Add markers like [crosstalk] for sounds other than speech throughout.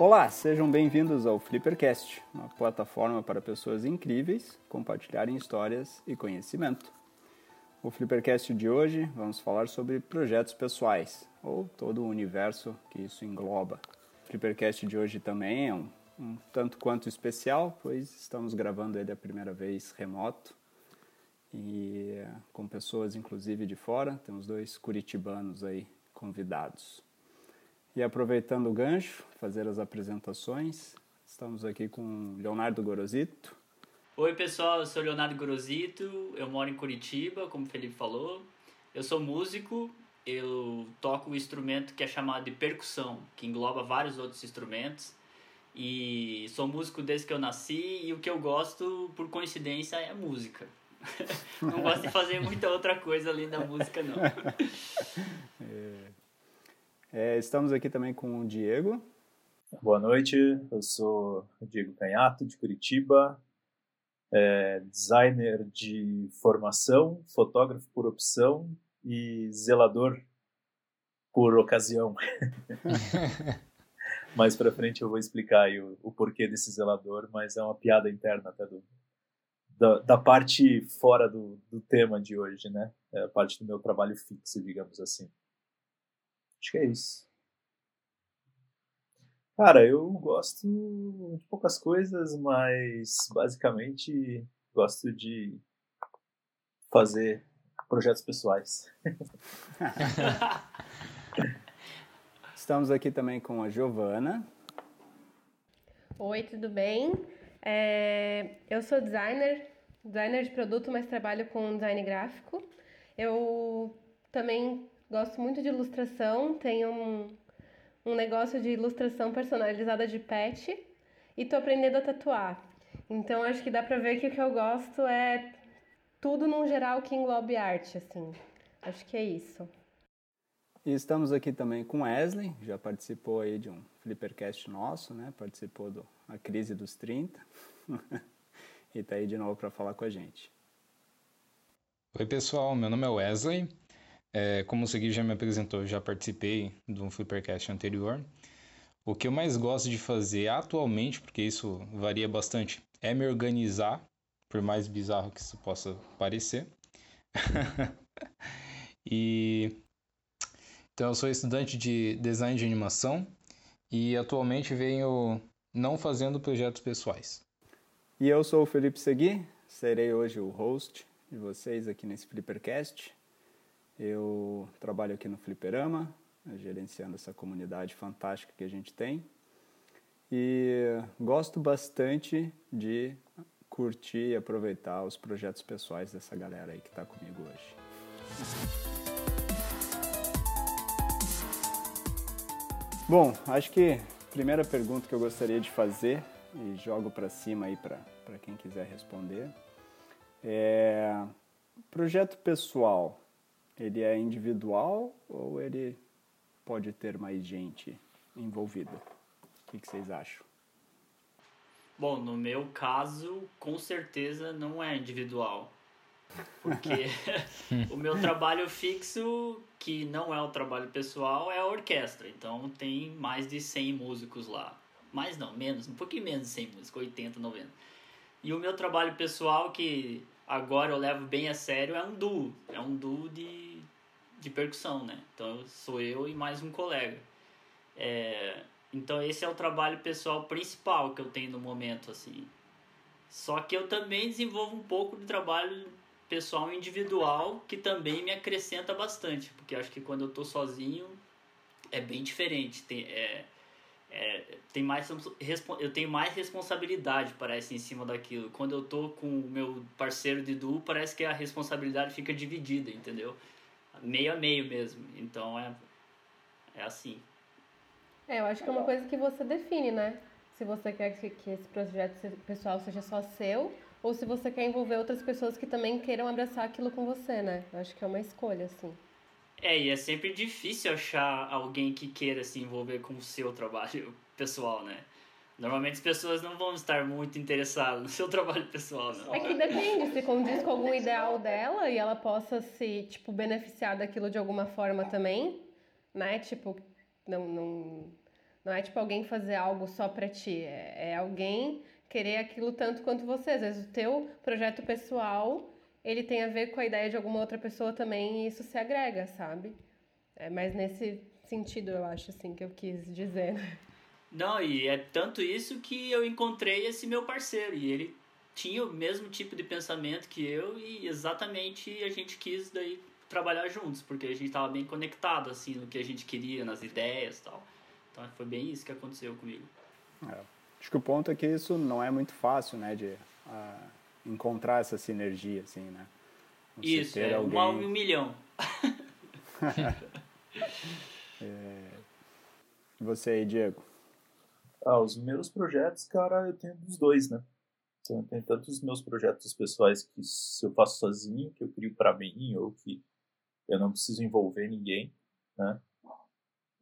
Olá, sejam bem-vindos ao Flippercast, uma plataforma para pessoas incríveis compartilharem histórias e conhecimento. O Flippercast de hoje vamos falar sobre projetos pessoais, ou todo o universo que isso engloba. O Flippercast de hoje também é um, um tanto quanto especial, pois estamos gravando ele a primeira vez remoto e com pessoas inclusive de fora, temos dois curitibanos aí convidados. E aproveitando o gancho, fazer as apresentações, estamos aqui com Leonardo Gorosito. Oi pessoal, eu sou Leonardo Gorosito, eu moro em Curitiba, como o Felipe falou. Eu sou músico, eu toco um instrumento que é chamado de percussão, que engloba vários outros instrumentos. E sou músico desde que eu nasci e o que eu gosto, por coincidência, é música. [laughs] não gosto de fazer muita outra coisa além da música, não. [laughs] [laughs] É. É, estamos aqui também com o Diego. Boa noite, eu sou o Diego Canhato, de Curitiba, é, designer de formação, fotógrafo por opção e zelador por ocasião. [laughs] Mais para frente eu vou explicar o, o, porquê desse zelador, mas é uma piada interna até do, da, da parte fora do, do tema de hoje, né? É a parte do meu trabalho fixo, digamos assim. Acho que é isso. Cara, eu gosto de poucas coisas, mas basicamente gosto de fazer projetos pessoais. [laughs] Estamos aqui também com a Giovana. Oi, tudo bem? É, eu sou designer, designer de produto, mas trabalho com design gráfico. Eu também Gosto muito de ilustração, tenho um, um negócio de ilustração personalizada de pet e tô aprendendo a tatuar. Então acho que dá pra ver que o que eu gosto é tudo num geral que englobe arte, assim. Acho que é isso. E estamos aqui também com Wesley, já participou aí de um Flippercast nosso, né? Participou do A Crise dos 30. [laughs] e tá aí de novo para falar com a gente. Oi, pessoal, meu nome é Wesley. É, como o Segui já me apresentou, já participei de um Flippercast anterior. O que eu mais gosto de fazer atualmente, porque isso varia bastante, é me organizar, por mais bizarro que isso possa parecer. [laughs] e então eu sou estudante de design de animação e atualmente venho não fazendo projetos pessoais. E eu sou o Felipe Segui, serei hoje o host de vocês aqui nesse Flippercast. Eu trabalho aqui no Fliperama, gerenciando essa comunidade fantástica que a gente tem. E gosto bastante de curtir e aproveitar os projetos pessoais dessa galera aí que está comigo hoje. Bom, acho que a primeira pergunta que eu gostaria de fazer, e jogo para cima aí para quem quiser responder, é projeto pessoal ele é individual ou ele pode ter mais gente envolvida? O que, vocês acham? Bom, no meu caso, com certeza não é individual. Porque [laughs] [laughs] o meu trabalho fixo, que não é o trabalho pessoal, é a orquestra. Então tem mais de 100 músicos lá. Mais não, menos, um pouquinho menos de 100 músicos, 80, 90. E o meu trabalho pessoal, que agora eu levo bem a sério, é um duo. É um duo de de percussão, né? Então sou eu e mais um colega. É, então esse é o trabalho pessoal principal que eu tenho no momento, assim. Só que eu também desenvolvo um pouco de trabalho pessoal individual que também me acrescenta bastante, porque acho que quando eu tô sozinho é bem diferente. Tem, é, é, tem mais, eu tenho mais responsabilidade, parece, em cima daquilo. Quando eu tô com o meu parceiro de duo, parece que a responsabilidade fica dividida, entendeu? Meio a meio mesmo. Então é, é assim. É, eu acho que é uma coisa que você define, né? Se você quer que, que esse projeto pessoal seja só seu, ou se você quer envolver outras pessoas que também queiram abraçar aquilo com você, né? Eu acho que é uma escolha, assim. É, e é sempre difícil achar alguém que queira se envolver com o seu trabalho pessoal, né? Normalmente as pessoas não vão estar muito interessadas [laughs] no seu trabalho pessoal, não. É que depende, se condiz com algum ideal dela e ela possa se, tipo, beneficiar daquilo de alguma forma também, né? Tipo, não, não, Não é tipo alguém fazer algo só para ti, é, é alguém querer aquilo tanto quanto você. Às vezes o teu projeto pessoal, ele tem a ver com a ideia de alguma outra pessoa também e isso se agrega, sabe? É mais nesse sentido, eu acho, assim, que eu quis dizer. Né? Não, e é tanto isso que eu encontrei esse meu parceiro e ele tinha o mesmo tipo de pensamento que eu e exatamente a gente quis daí trabalhar juntos, porque a gente estava bem conectado assim no que a gente queria, nas ideias e tal. Então foi bem isso que aconteceu comigo. É. Acho que o ponto é que isso não é muito fácil, né, de uh, encontrar essa sinergia, assim, né? Você isso, é alguém... uma um milhão. [laughs] é... Você aí, Diego? Ah, os meus projetos, cara, eu tenho dos dois, né? Então, eu tenho tanto os meus projetos pessoais que se eu faço sozinho, que eu crio para mim, ou que eu não preciso envolver ninguém, né?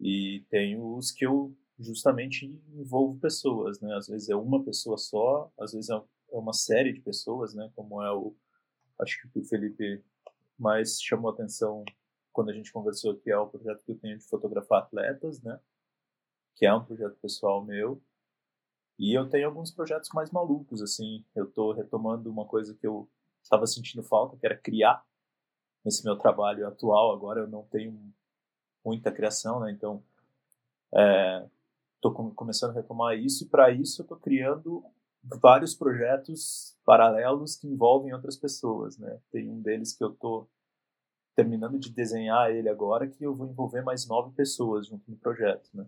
E tenho os que eu justamente envolvo pessoas, né? Às vezes é uma pessoa só, às vezes é, é uma série de pessoas, né? Como é o acho que o Felipe mais chamou atenção quando a gente conversou que é o projeto que eu tenho de fotografar atletas, né? Que é um projeto pessoal meu. E eu tenho alguns projetos mais malucos, assim. Eu estou retomando uma coisa que eu estava sentindo falta, que era criar nesse meu trabalho atual. Agora eu não tenho muita criação, né? Então, estou é, começando a retomar isso e para isso eu estou criando vários projetos paralelos que envolvem outras pessoas, né? Tem um deles que eu estou terminando de desenhar ele agora que eu vou envolver mais nove pessoas junto no projeto, né?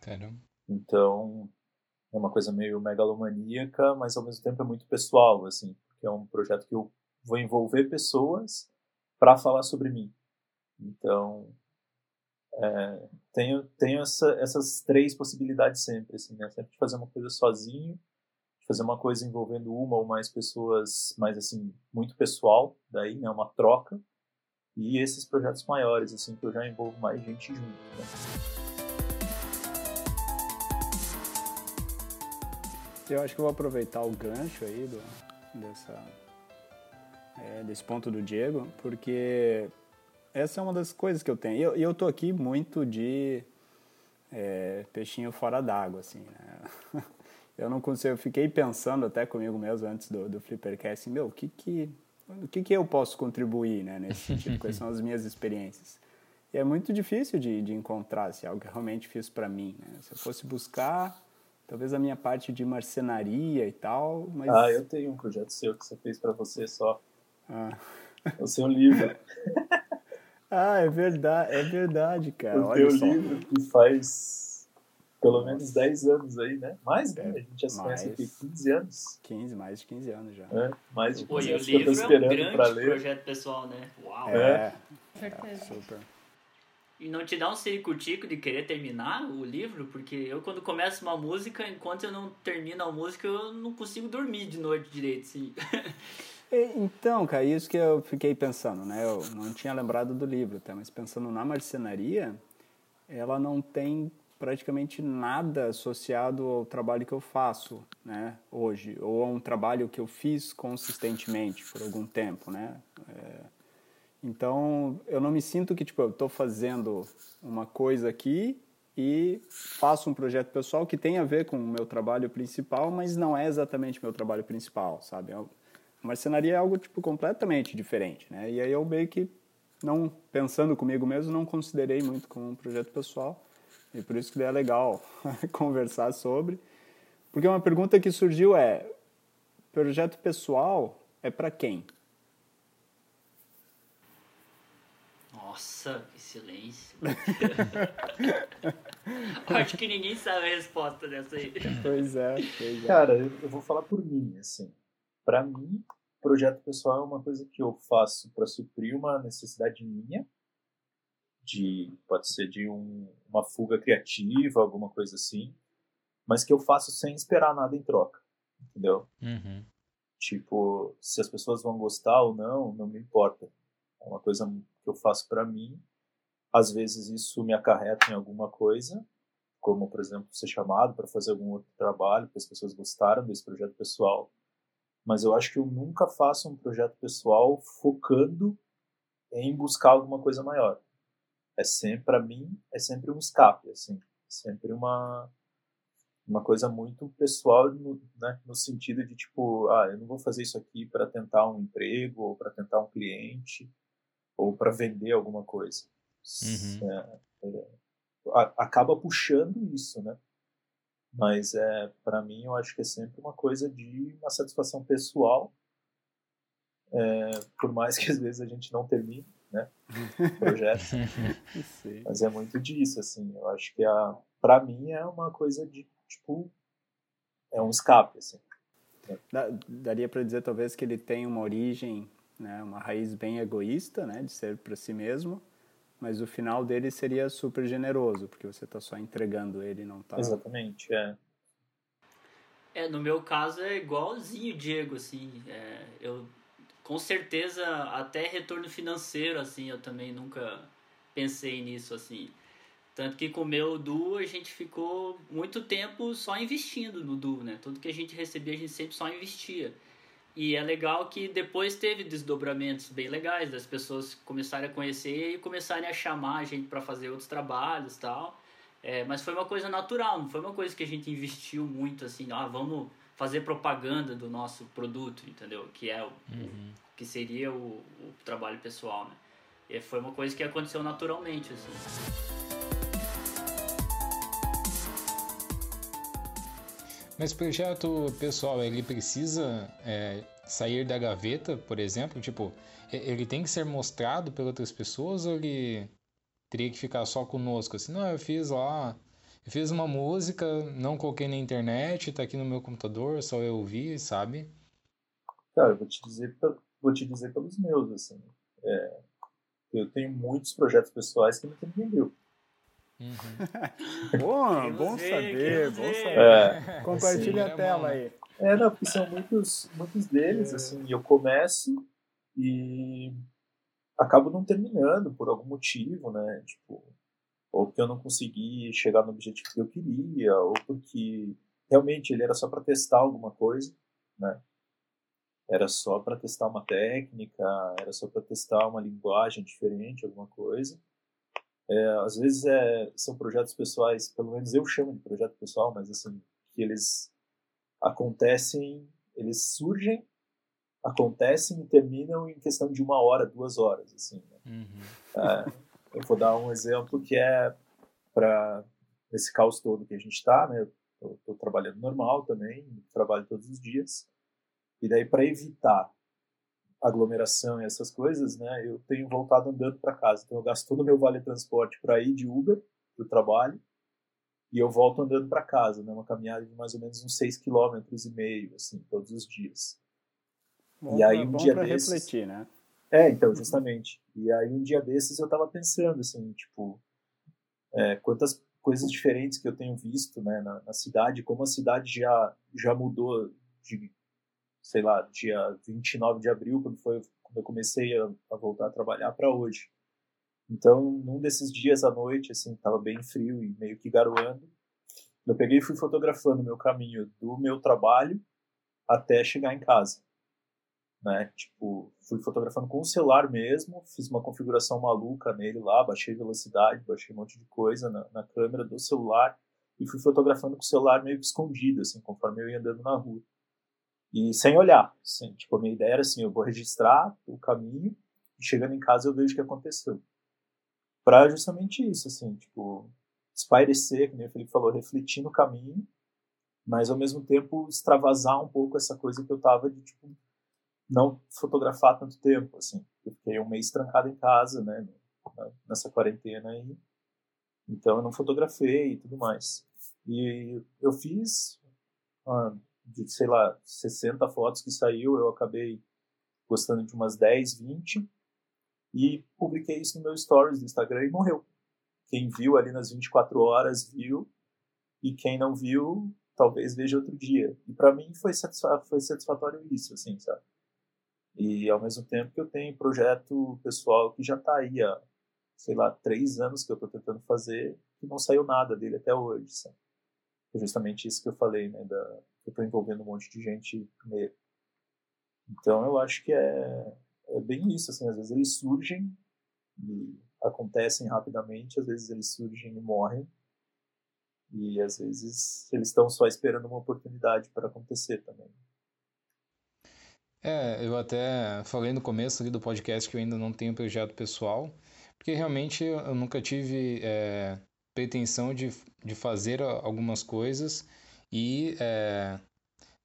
Caramba. Então, é uma coisa meio megalomaníaca, mas ao mesmo tempo é muito pessoal, assim, porque é um projeto que eu vou envolver pessoas para falar sobre mim. Então, é, tenho tenho essa, essas três possibilidades sempre, assim, né? Sempre de fazer uma coisa sozinho, de fazer uma coisa envolvendo uma ou mais pessoas, mais assim, muito pessoal, daí, né? Uma troca. E esses projetos maiores, assim, que eu já envolvo mais gente junto. Né? Eu acho que eu vou aproveitar o gancho aí do, dessa, é, desse ponto do Diego, porque essa é uma das coisas que eu tenho. E eu, eu tô aqui muito de é, peixinho fora d'água, assim, né? [laughs] Eu não consigo, eu fiquei pensando até comigo mesmo antes do, do Flippercast, assim, meu, o que que, o que que eu posso contribuir, né, nesse sentido, quais são as minhas experiências. E é muito difícil de, de encontrar, se assim, algo que realmente fiz para mim, né? Se eu fosse buscar Talvez a minha parte de marcenaria e tal, mas... Ah, eu tenho um projeto seu que você fez para você só. Ah. O seu livro. [laughs] ah, é verdade, é verdade, cara. O Olha teu só. livro que faz pelo menos 10 anos aí, né? Mais, né? A gente já se conhece aqui 15 anos. 15, mais de 15 anos já. É, mais de 15 Pô, anos que eu tô esperando é um ler. projeto pessoal, né? Uau! É, é. super. E não te dá um circo-tico de querer terminar o livro? Porque eu, quando começo uma música, enquanto eu não termino a música, eu não consigo dormir de noite direito, sim. [laughs] Então, cara, isso que eu fiquei pensando, né? Eu não tinha lembrado do livro, até, mas pensando na marcenaria, ela não tem praticamente nada associado ao trabalho que eu faço, né, hoje, ou a um trabalho que eu fiz consistentemente por algum tempo, né? É então, eu não me sinto que, tipo, eu estou fazendo uma coisa aqui e faço um projeto pessoal que tem a ver com o meu trabalho principal, mas não é exatamente meu trabalho principal, sabe? A marcenaria é algo, tipo, completamente diferente, né? E aí eu meio que, não pensando comigo mesmo, não considerei muito como um projeto pessoal. E por isso que é legal [laughs] conversar sobre. Porque uma pergunta que surgiu é: projeto pessoal é para quem? Nossa, que silêncio. [laughs] Acho que ninguém sabe a resposta dessa aí. Pois é, pois é. Cara, eu vou falar por mim, assim. Para mim, projeto pessoal é uma coisa que eu faço para suprir uma necessidade minha, de pode ser de um, uma fuga criativa, alguma coisa assim, mas que eu faço sem esperar nada em troca, entendeu? Uhum. Tipo, se as pessoas vão gostar ou não, não me importa. É uma coisa eu faço para mim. Às vezes isso me acarreta em alguma coisa, como, por exemplo, ser chamado para fazer algum outro trabalho, porque as pessoas gostaram desse projeto pessoal. Mas eu acho que eu nunca faço um projeto pessoal focando em buscar alguma coisa maior. É sempre, para mim, é sempre um escape, assim, Sempre uma uma coisa muito pessoal no, né, no sentido de tipo, ah, eu não vou fazer isso aqui para tentar um emprego ou para tentar um cliente ou para vender alguma coisa. Uhum. É, é, acaba puxando isso, né? Mas é, para mim eu acho que é sempre uma coisa de uma satisfação pessoal, é, por mais que às vezes a gente não termine, né? O projeto. [laughs] Mas é muito disso, assim. Eu acho que a, para mim é uma coisa de tipo é um escape, assim. Daria para dizer talvez que ele tem uma origem, né, uma raiz bem egoísta, né, de ser para si mesmo, mas o final dele seria super generoso, porque você está só entregando ele, não está. Exatamente, é. É, no meu caso é igualzinho Diego, assim, é, eu com certeza até retorno financeiro, assim, eu também nunca pensei nisso, assim. Tanto que com o meu Du a gente ficou muito tempo só investindo no Du, né? Tudo que a gente recebia a gente sempre só investia. E é legal que depois teve desdobramentos bem legais, das pessoas começarem a conhecer e começarem a chamar a gente para fazer outros trabalhos tal. É, mas foi uma coisa natural, não foi uma coisa que a gente investiu muito assim, ah, vamos fazer propaganda do nosso produto, entendeu? Que é o, uhum. que seria o, o, trabalho pessoal, né? E foi uma coisa que aconteceu naturalmente, assim. Mas projeto pessoal, ele precisa é, sair da gaveta, por exemplo? Tipo, ele tem que ser mostrado por outras pessoas ou ele teria que ficar só conosco? Assim, não, eu fiz lá, eu fiz uma música, não coloquei na internet, tá aqui no meu computador, só eu ouvi, sabe? Cara, eu vou te dizer, vou te dizer pelos meus, assim. É, eu tenho muitos projetos pessoais que não ninguém viu. Uhum. [laughs] bom, bom saber, bom saber. É, Compartilha assim, a tela aí. É, não, porque são muitos, muitos deles, é. assim, eu começo e acabo não terminando por algum motivo, né? Tipo, ou porque eu não consegui chegar no objetivo que eu queria, ou porque realmente ele era só para testar alguma coisa, né? Era só para testar uma técnica, era só para testar uma linguagem diferente, alguma coisa. É, às vezes é, são projetos pessoais, pelo menos eu chamo de projeto pessoal, mas assim, que eles acontecem, eles surgem, acontecem e terminam em questão de uma hora, duas horas, assim. Né? Uhum. É, eu vou dar um exemplo que é para esse caos todo que a gente está, né? Eu estou trabalhando normal também, trabalho todos os dias. E daí para evitar aglomeração e essas coisas, né, eu tenho voltado andando para casa. Então eu gasto todo o meu vale transporte para ir de Uber para o trabalho e eu volto andando para casa, né, uma caminhada de mais ou menos uns 6 km e meio, assim, todos os dias. Bom, e aí um dia desses, refletir, né? É, então, justamente. E aí um dia desses eu estava pensando, assim, tipo, é, quantas coisas diferentes que eu tenho visto, né, na, na cidade, como a cidade já já mudou de sei lá, dia 29 de abril, quando foi quando eu comecei a, a voltar a trabalhar para hoje. Então, num desses dias à noite, assim, tava bem frio e meio que garoando, eu peguei e fui fotografando o meu caminho do meu trabalho até chegar em casa. Né? Tipo, fui fotografando com o celular mesmo, fiz uma configuração maluca nele lá, baixei velocidade, baixei um monte de coisa na, na câmera do celular e fui fotografando com o celular meio que escondido, assim, conforme eu ia andando na rua e sem olhar. Assim, tipo, a minha ideia era assim, eu vou registrar o caminho e chegando em casa eu vejo o que aconteceu. Para justamente isso, assim, tipo, espairecer, como o Felipe falou, refletir no caminho, mas ao mesmo tempo extravasar um pouco essa coisa que eu tava de, tipo, não fotografar tanto tempo, assim. Eu fiquei um mês trancado em casa, né, nessa quarentena aí. Então eu não fotografei e tudo mais. E eu fiz ah, de, sei lá, 60 fotos que saiu, eu acabei gostando de umas 10, 20 e publiquei isso no meu stories do Instagram e morreu. Quem viu ali nas 24 horas viu e quem não viu talvez veja outro dia. E para mim foi, satisfa foi satisfatório isso, assim, sabe? E ao mesmo tempo que eu tenho projeto pessoal que já está aí há, sei lá, três anos que eu estou tentando fazer, que não saiu nada dele até hoje, sabe? É justamente isso que eu falei, né, da, eu estou envolvendo um monte de gente nele. Então eu acho que é, é bem isso, assim, às vezes eles surgem e acontecem rapidamente, às vezes eles surgem e morrem, E às vezes eles estão só esperando uma oportunidade para acontecer também. É, eu até falei no começo ali do podcast que eu ainda não tenho projeto pessoal, porque realmente eu nunca tive é, pretensão de, de fazer algumas coisas e é,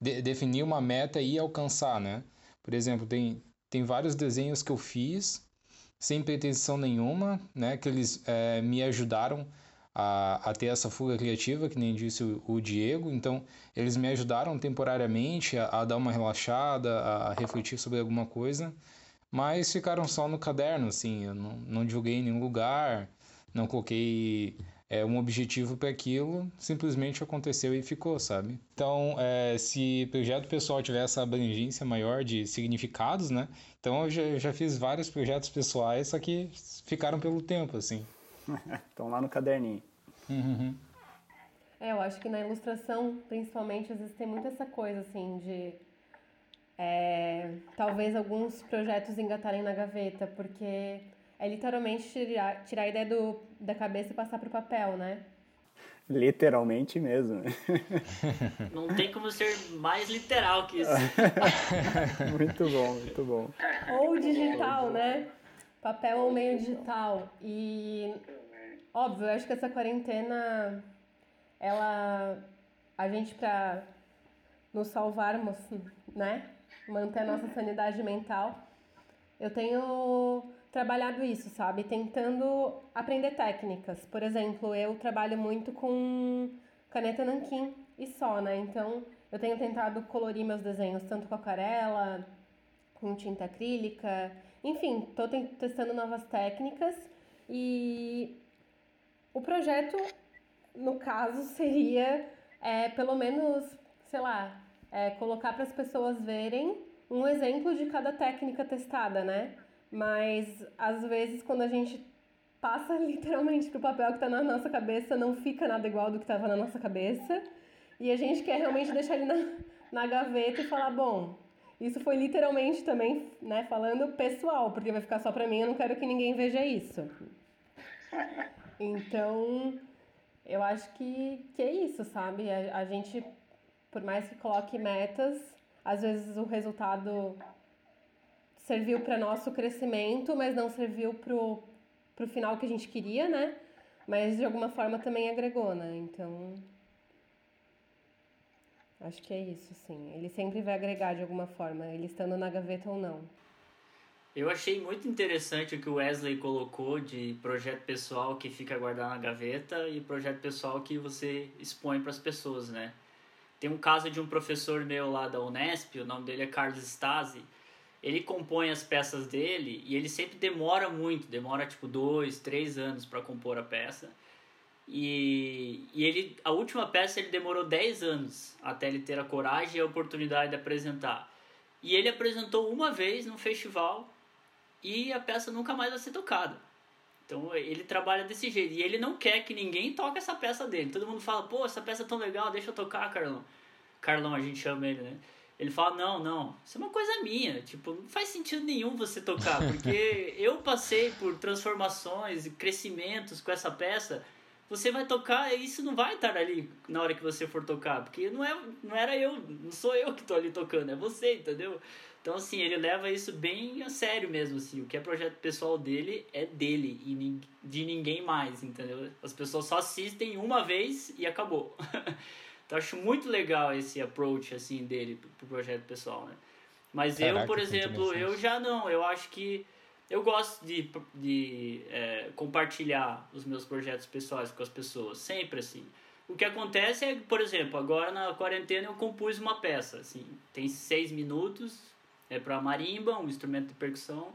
de, definir uma meta e alcançar, né? Por exemplo, tem, tem vários desenhos que eu fiz sem pretensão nenhuma, né? Que eles é, me ajudaram a, a, ter essa fuga criativa, que nem disse o, o Diego. Então, eles me ajudaram temporariamente a, a, dar uma relaxada, a refletir sobre alguma coisa, mas ficaram só no caderno, assim. Eu não, não divulguei em nenhum lugar, não coloquei é, um objetivo para aquilo, simplesmente aconteceu e ficou, sabe? Então, é, se projeto pessoal tiver essa abrangência maior de significados, né? Então, eu já, já fiz vários projetos pessoais, só que ficaram pelo tempo, assim. [laughs] Estão lá no caderninho. Uhum. É, eu acho que na ilustração, principalmente, às vezes tem muito essa coisa, assim, de... É, talvez alguns projetos engatarem na gaveta, porque é literalmente tirar, tirar a ideia do, da cabeça e passar para o papel, né? Literalmente mesmo. [laughs] Não tem como ser mais literal que isso. [laughs] muito bom, muito bom. Ou digital, né? Papel ou meio digital. E, óbvio, eu acho que essa quarentena, ela. A gente, para nos salvarmos, né? Manter a nossa sanidade mental, eu tenho trabalhado isso, sabe? Tentando aprender técnicas. Por exemplo, eu trabalho muito com caneta nanquim e só, né? Então, eu tenho tentado colorir meus desenhos tanto com aquarela, com tinta acrílica, enfim, estou testando novas técnicas e o projeto, no caso, [laughs] seria é, pelo menos, sei lá, é, colocar para as pessoas verem um exemplo de cada técnica testada, né? Mas às vezes quando a gente passa [laughs] literalmente pro papel que está na nossa cabeça, não fica nada igual do que estava na nossa cabeça. E a gente quer realmente deixar ele na, na gaveta e falar, bom, isso foi literalmente também, né, falando pessoal, porque vai ficar só para mim, eu não quero que ninguém veja isso. Então, eu acho que, que é isso, sabe? A, a gente, por mais que coloque metas, às vezes o resultado serviu para nosso crescimento, mas não serviu pro, pro final que a gente queria, né? Mas de alguma forma também agregou, né? Então. Acho que é isso, sim. Ele sempre vai agregar de alguma forma, ele estando na gaveta ou não. Eu achei muito interessante o que o Wesley colocou de projeto pessoal que fica guardado na gaveta e projeto pessoal que você expõe para as pessoas, né? Tem um caso de um professor meu lá da Unesp, o nome dele é Carlos Stasi, ele compõe as peças dele e ele sempre demora muito, demora tipo dois, três anos para compor a peça. E, e ele, a última peça ele demorou 10 anos até ele ter a coragem e a oportunidade de apresentar. E ele apresentou uma vez no festival e a peça nunca mais vai ser tocada. Então ele trabalha desse jeito. E ele não quer que ninguém toque essa peça dele. Todo mundo fala, pô, essa peça é tão legal, deixa eu tocar, Carlão. Carlão a gente chama ele, né? Ele fala, não, não, isso é uma coisa minha, tipo, não faz sentido nenhum você tocar, porque [laughs] eu passei por transformações e crescimentos com essa peça, você vai tocar e isso não vai estar ali na hora que você for tocar, porque não, é, não era eu, não sou eu que estou ali tocando, é você, entendeu? Então, assim, ele leva isso bem a sério mesmo, assim, o que é projeto pessoal dele é dele e de ninguém mais, entendeu? As pessoas só assistem uma vez e acabou. [laughs] Então acho muito legal esse approach assim dele pro projeto pessoal, né? Mas Caraca, eu, por exemplo, eu já não, eu acho que eu gosto de, de é, compartilhar os meus projetos pessoais com as pessoas, sempre assim. O que acontece é, por exemplo, agora na quarentena eu compus uma peça, assim, tem seis minutos, é para marimba, um instrumento de percussão.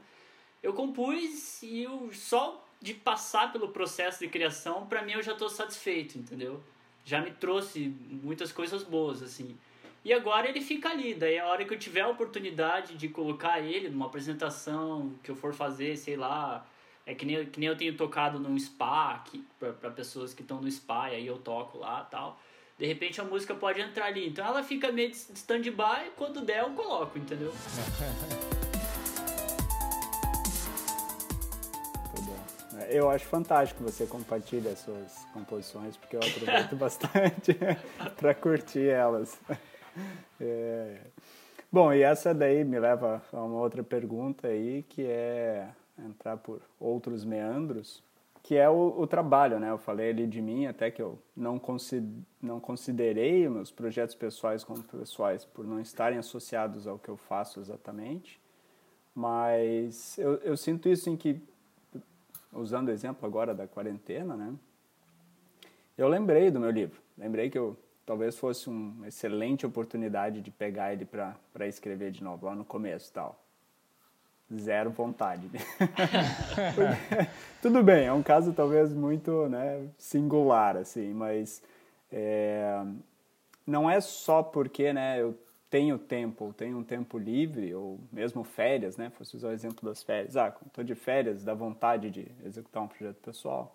Eu compus e eu, só de passar pelo processo de criação, para mim eu já estou satisfeito, entendeu? Já me trouxe muitas coisas boas, assim. E agora ele fica ali, daí a hora que eu tiver a oportunidade de colocar ele numa apresentação que eu for fazer, sei lá, é que nem, que nem eu tenho tocado num spa, para pessoas que estão no spa, e aí eu toco lá tal. De repente a música pode entrar ali. Então ela fica meio de stand-by, quando der eu coloco, entendeu? [laughs] eu acho fantástico você compartilhar suas composições, porque eu aproveito [laughs] bastante [laughs] para curtir elas. [laughs] É... Bom, e essa daí me leva a uma outra pergunta aí, que é entrar por outros meandros, que é o, o trabalho, né? Eu falei ali de mim, até que eu não, não considerei meus projetos pessoais como pessoais por não estarem associados ao que eu faço exatamente, mas eu, eu sinto isso em que, usando o exemplo agora da quarentena, né? Eu lembrei do meu livro, lembrei que eu talvez fosse uma excelente oportunidade de pegar ele para escrever de novo lá no começo tal zero vontade. [laughs] Tudo bem, é um caso talvez muito né, singular, assim, mas é, não é só porque né, eu tenho tempo, tenho um tempo livre, ou mesmo férias, né? Fosse usar o exemplo das férias. Ah, estou de férias, dá vontade de executar um projeto pessoal.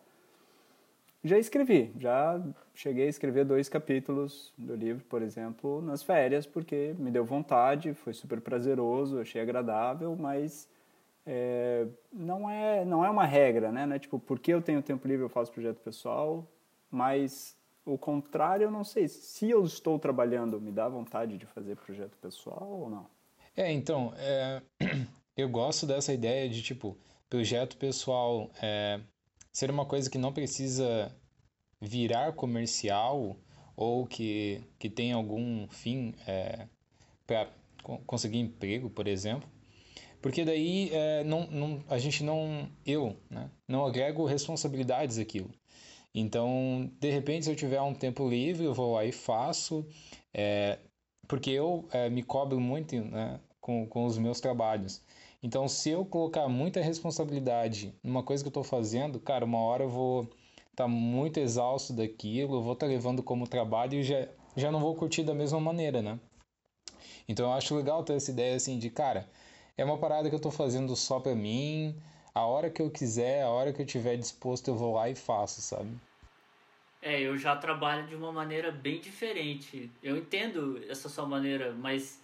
Já escrevi, já cheguei a escrever dois capítulos do livro, por exemplo, nas férias, porque me deu vontade, foi super prazeroso, achei agradável, mas é, não, é, não é uma regra, né? Não é tipo, porque eu tenho tempo livre eu faço projeto pessoal, mas o contrário eu não sei. Se eu estou trabalhando, me dá vontade de fazer projeto pessoal ou não? É, então, é, [clears throat] eu gosto dessa ideia de, tipo, projeto pessoal é, ser uma coisa que não precisa virar comercial ou que, que tem algum fim é, para conseguir emprego, por exemplo. Porque daí é, não, não, a gente não, eu, né, não agrego responsabilidades aquilo. Então, de repente, se eu tiver um tempo livre, eu vou lá e faço, é, porque eu é, me cobro muito né, com, com os meus trabalhos. Então, se eu colocar muita responsabilidade numa coisa que eu estou fazendo, cara, uma hora eu vou estar tá muito exausto daquilo, eu vou estar tá levando como trabalho e já, já não vou curtir da mesma maneira, né? Então, eu acho legal ter essa ideia assim de, cara, é uma parada que eu estou fazendo só para mim, a hora que eu quiser, a hora que eu tiver disposto, eu vou lá e faço, sabe? É, eu já trabalho de uma maneira bem diferente. Eu entendo essa sua maneira, mas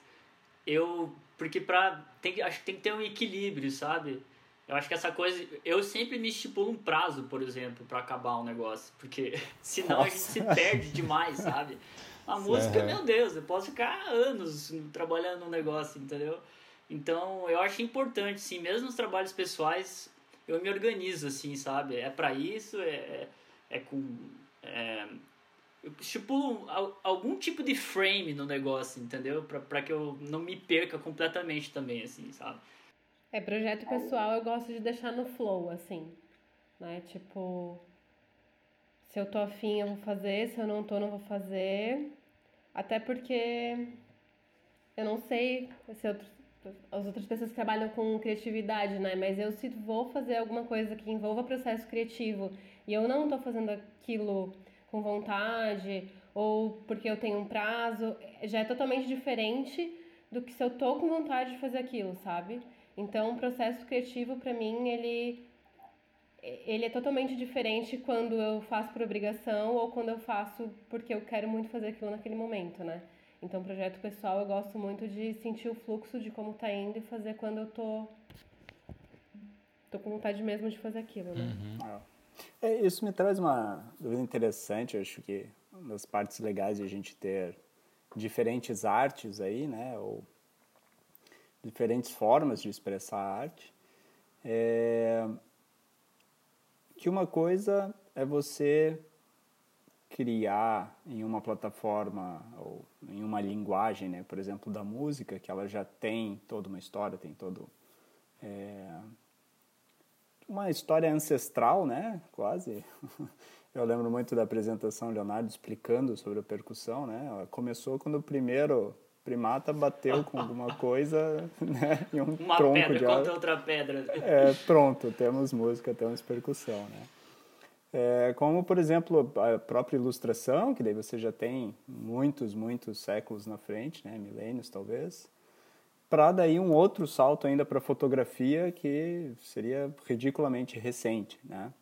eu porque pra tem acho que tem que ter um equilíbrio, sabe? Eu acho que essa coisa, eu sempre me estipulo um prazo, por exemplo, para acabar um negócio, porque [laughs] senão Nossa. a gente se perde demais, sabe? A música, uhum. meu Deus, eu posso ficar anos trabalhando num negócio, entendeu? Então, eu acho importante, sim, mesmo nos trabalhos pessoais, eu me organizo, assim, sabe? É para isso, é, é, é com... É, eu estipulo algum tipo de frame no negócio, entendeu? para que eu não me perca completamente também, assim, sabe? É, projeto pessoal eu gosto de deixar no flow, assim, né? Tipo, se eu tô afim eu vou fazer, se eu não tô não vou fazer. Até porque eu não sei se eu, as outras pessoas trabalham com criatividade, né? Mas eu se vou fazer alguma coisa que envolva processo criativo e eu não tô fazendo aquilo com vontade ou porque eu tenho um prazo, já é totalmente diferente do que se eu tô com vontade de fazer aquilo, sabe? Então, o processo criativo para mim, ele ele é totalmente diferente quando eu faço por obrigação ou quando eu faço porque eu quero muito fazer aquilo naquele momento, né? Então, projeto pessoal, eu gosto muito de sentir o fluxo de como tá indo e fazer quando eu tô tô com vontade mesmo de fazer aquilo, né? Uhum. É. É, isso me traz uma dúvida interessante, eu acho que uma das partes legais de a gente ter diferentes artes aí, né, ou diferentes formas de expressar a arte, é que uma coisa é você criar em uma plataforma ou em uma linguagem, né, por exemplo, da música, que ela já tem toda uma história, tem todo é, uma história ancestral, né? Quase. [laughs] Eu lembro muito da apresentação Leonardo explicando sobre a percussão, né? Ela começou quando o primeiro primata bateu com alguma coisa, [laughs] né? E um uma tronco pedra de contra outra pedra. É, pronto, temos música, temos percussão, né? É, como, por exemplo, a própria ilustração, que daí você já tem muitos, muitos séculos na frente, né? Milênios, talvez para daí um outro salto ainda para fotografia que seria ridiculamente recente, né?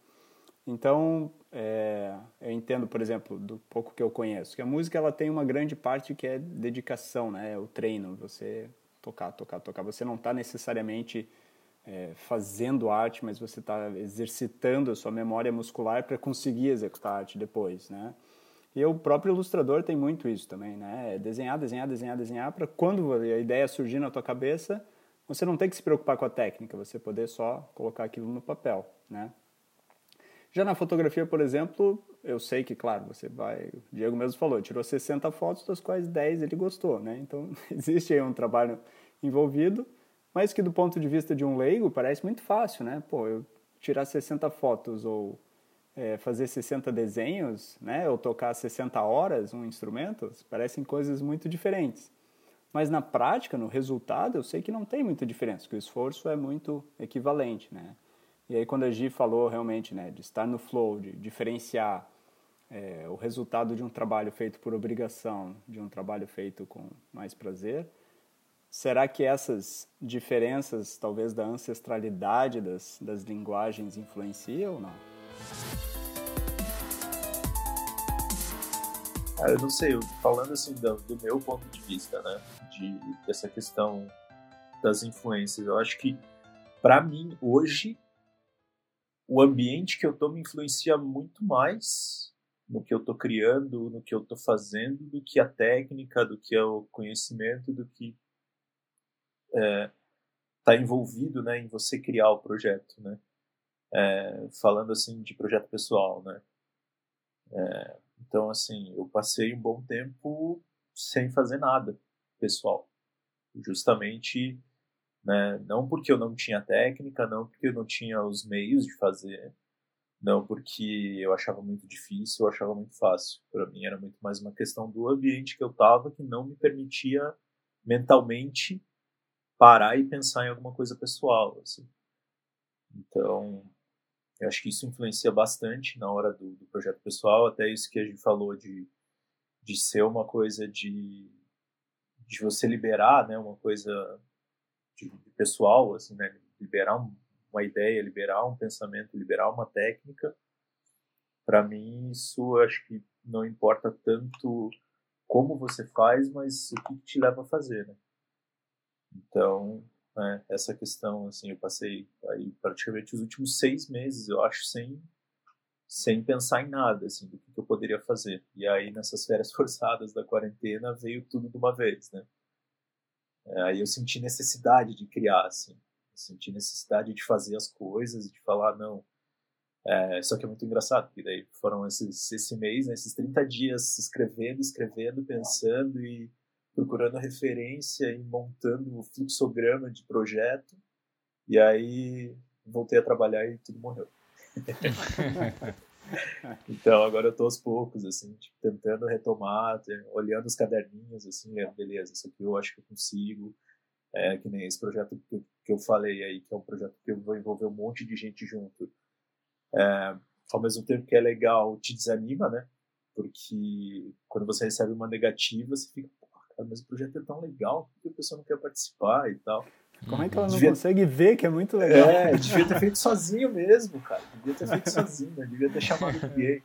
Então, é, eu entendo, por exemplo, do pouco que eu conheço, que a música ela tem uma grande parte que é dedicação, né? É o treino, você tocar, tocar, tocar. Você não está necessariamente é, fazendo arte, mas você está exercitando a sua memória muscular para conseguir executar arte depois, né? E o próprio ilustrador tem muito isso também, né? É desenhar, desenhar, desenhar, desenhar, para quando a ideia surgir na tua cabeça, você não tem que se preocupar com a técnica, você poder só colocar aquilo no papel, né? Já na fotografia, por exemplo, eu sei que, claro, você vai. O Diego mesmo falou, tirou 60 fotos, das quais 10 ele gostou, né? Então, [laughs] existe aí um trabalho envolvido, mas que do ponto de vista de um leigo parece muito fácil, né? Pô, eu tirar 60 fotos ou é, fazer 60 desenhos, né? Ou tocar 60 horas um instrumento, parecem coisas muito diferentes. Mas na prática, no resultado, eu sei que não tem muita diferença, que o esforço é muito equivalente, né? E aí quando a Gi falou realmente né, de estar no flow, de diferenciar é, o resultado de um trabalho feito por obrigação de um trabalho feito com mais prazer, será que essas diferenças, talvez da ancestralidade das, das linguagens, influenciam ou não? eu não sei, falando assim do, do meu ponto de vista, né, de, dessa questão das influências, eu acho que para mim hoje o ambiente que eu tô me influencia muito mais no que eu tô criando, no que eu tô fazendo, do que a técnica, do que o conhecimento, do que é, tá envolvido, né, em você criar o projeto, né? É, falando assim de projeto pessoal, né? É, então, assim, eu passei um bom tempo sem fazer nada pessoal, justamente né? Não porque eu não tinha técnica, não porque eu não tinha os meios de fazer, não porque eu achava muito difícil, eu achava muito fácil. Para mim era muito mais uma questão do ambiente que eu estava que não me permitia mentalmente parar e pensar em alguma coisa pessoal, assim. Então, eu acho que isso influencia bastante na hora do, do projeto pessoal, até isso que a gente falou de, de ser uma coisa de, de você liberar, né, uma coisa de, de pessoal, assim, né? Liberar um, uma ideia, liberar um pensamento, liberar uma técnica. Para mim, isso acho que não importa tanto como você faz, mas o que te leva a fazer, né? Então, né, essa questão, assim, eu passei aí praticamente os últimos seis meses, eu acho, sem sem pensar em nada, assim, do que eu poderia fazer. E aí, nessas férias [laughs] forçadas da quarentena, veio tudo de uma vez, né? É, aí eu senti necessidade de criar, assim. Senti necessidade de fazer as coisas, de falar, não. É, só que é muito engraçado, porque daí foram esses, esse mês, né, esses 30 dias escrevendo, escrevendo, pensando e procurando referência e montando o fluxograma de projeto. E aí voltei a trabalhar e tudo morreu. [laughs] então agora eu tô aos poucos, assim, tipo, tentando retomar, olhando os caderninhos, assim, é, beleza, isso aqui eu acho que eu consigo. É, que nem esse projeto que, que eu falei aí, que é um projeto que eu vou envolver um monte de gente junto. É, ao mesmo tempo que é legal, te desanima, né? Porque quando você recebe uma negativa, você fica, cara, mas o projeto é tão legal, por que a pessoa não quer participar e tal? Como é que ela não devia... consegue ver que é muito legal? É, devia ter feito sozinho mesmo, cara. Devia ter feito sozinho, né? devia ter chamado [laughs] ninguém.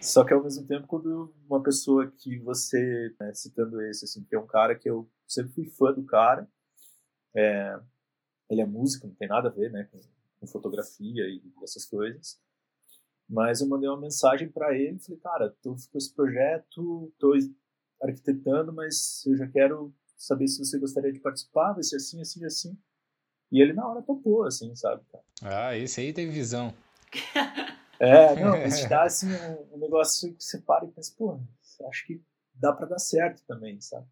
Só que ao mesmo tempo, quando uma pessoa que você, né, citando esse, assim, que é um cara que eu sempre fui fã do cara, é, ele é músico, não tem nada a ver, né, com, com fotografia e essas coisas. Mas eu mandei uma mensagem para ele, falei, cara, tô com esse projeto, tô arquitetando, mas eu já quero saber se você gostaria de participar, vai ser assim, assim, assim. E ele na hora topou, assim, sabe? Ah, esse aí tem visão. É, [laughs] não, mas dá assim um, um, negócio que você para e pensa, pô, acho que dá para dar certo também, sabe?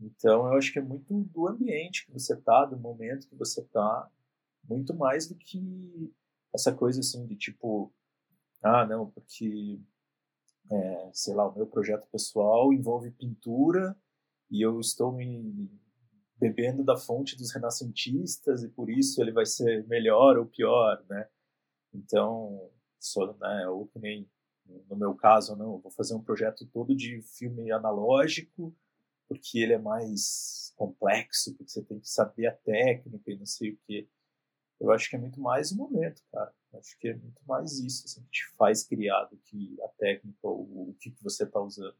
Então eu acho que é muito do ambiente que você tá, do momento que você tá, muito mais do que essa coisa assim de tipo, ah, não, porque, é, sei lá, o meu projeto pessoal envolve pintura e eu estou me bebendo da fonte dos renascentistas e por isso ele vai ser melhor ou pior, né? Então, sou, né, ou que nem no meu caso, não, vou fazer um projeto todo de filme analógico, porque ele é mais complexo, porque você tem que saber a técnica e não sei o que. Eu acho que é muito mais o momento, cara. Eu acho que é muito mais isso assim, que te faz criar do que a técnica ou o que, que você está usando.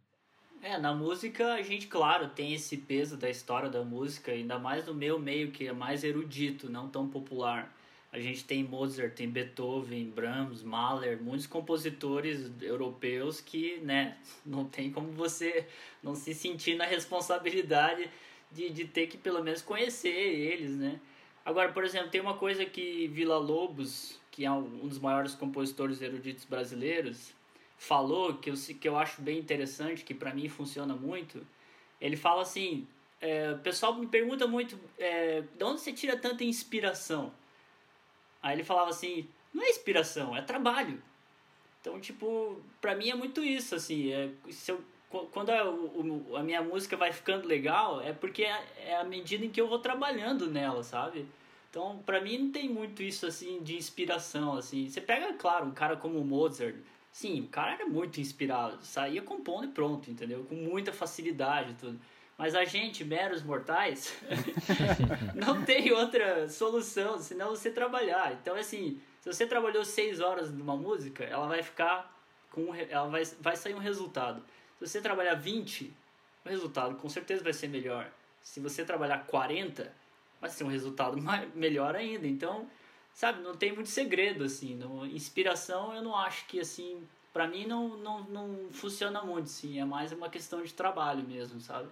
É, na música a gente, claro, tem esse peso da história da música, ainda mais no meu meio que é mais erudito, não tão popular. A gente tem Mozart, tem Beethoven, Brahms, Mahler, muitos compositores europeus que, né, [laughs] não tem como você não se sentir na responsabilidade de, de ter que pelo menos conhecer eles, né? Agora, por exemplo, tem uma coisa que Vila Lobos, que é um dos maiores compositores eruditos brasileiros, falou que eu, que eu acho bem interessante, que para mim funciona muito. Ele fala assim: é, o pessoal me pergunta muito, é, de onde você tira tanta inspiração? Aí ele falava assim: não é inspiração, é trabalho. Então, tipo, pra mim é muito isso, assim. É, se eu, quando a, o, a minha música vai ficando legal, é porque é, é a medida em que eu vou trabalhando nela, sabe? Então, pra mim não tem muito isso, assim, de inspiração, assim. Você pega, claro, um cara como Mozart. Sim, o cara era muito inspirado. Saía compondo e pronto, entendeu? Com muita facilidade tudo. Mas a gente, meros mortais, [laughs] não tem outra solução senão você trabalhar. Então, assim, se você trabalhou seis horas numa música, ela vai ficar com. Ela vai, vai sair um resultado. Se você trabalhar 20, o resultado com certeza vai ser melhor. Se você trabalhar 40, vai ser um resultado [laughs] mais, melhor ainda. Então, sabe, não tem muito segredo, assim. No, inspiração, eu não acho que, assim, para mim não, não, não funciona muito, sim. É mais uma questão de trabalho mesmo, sabe?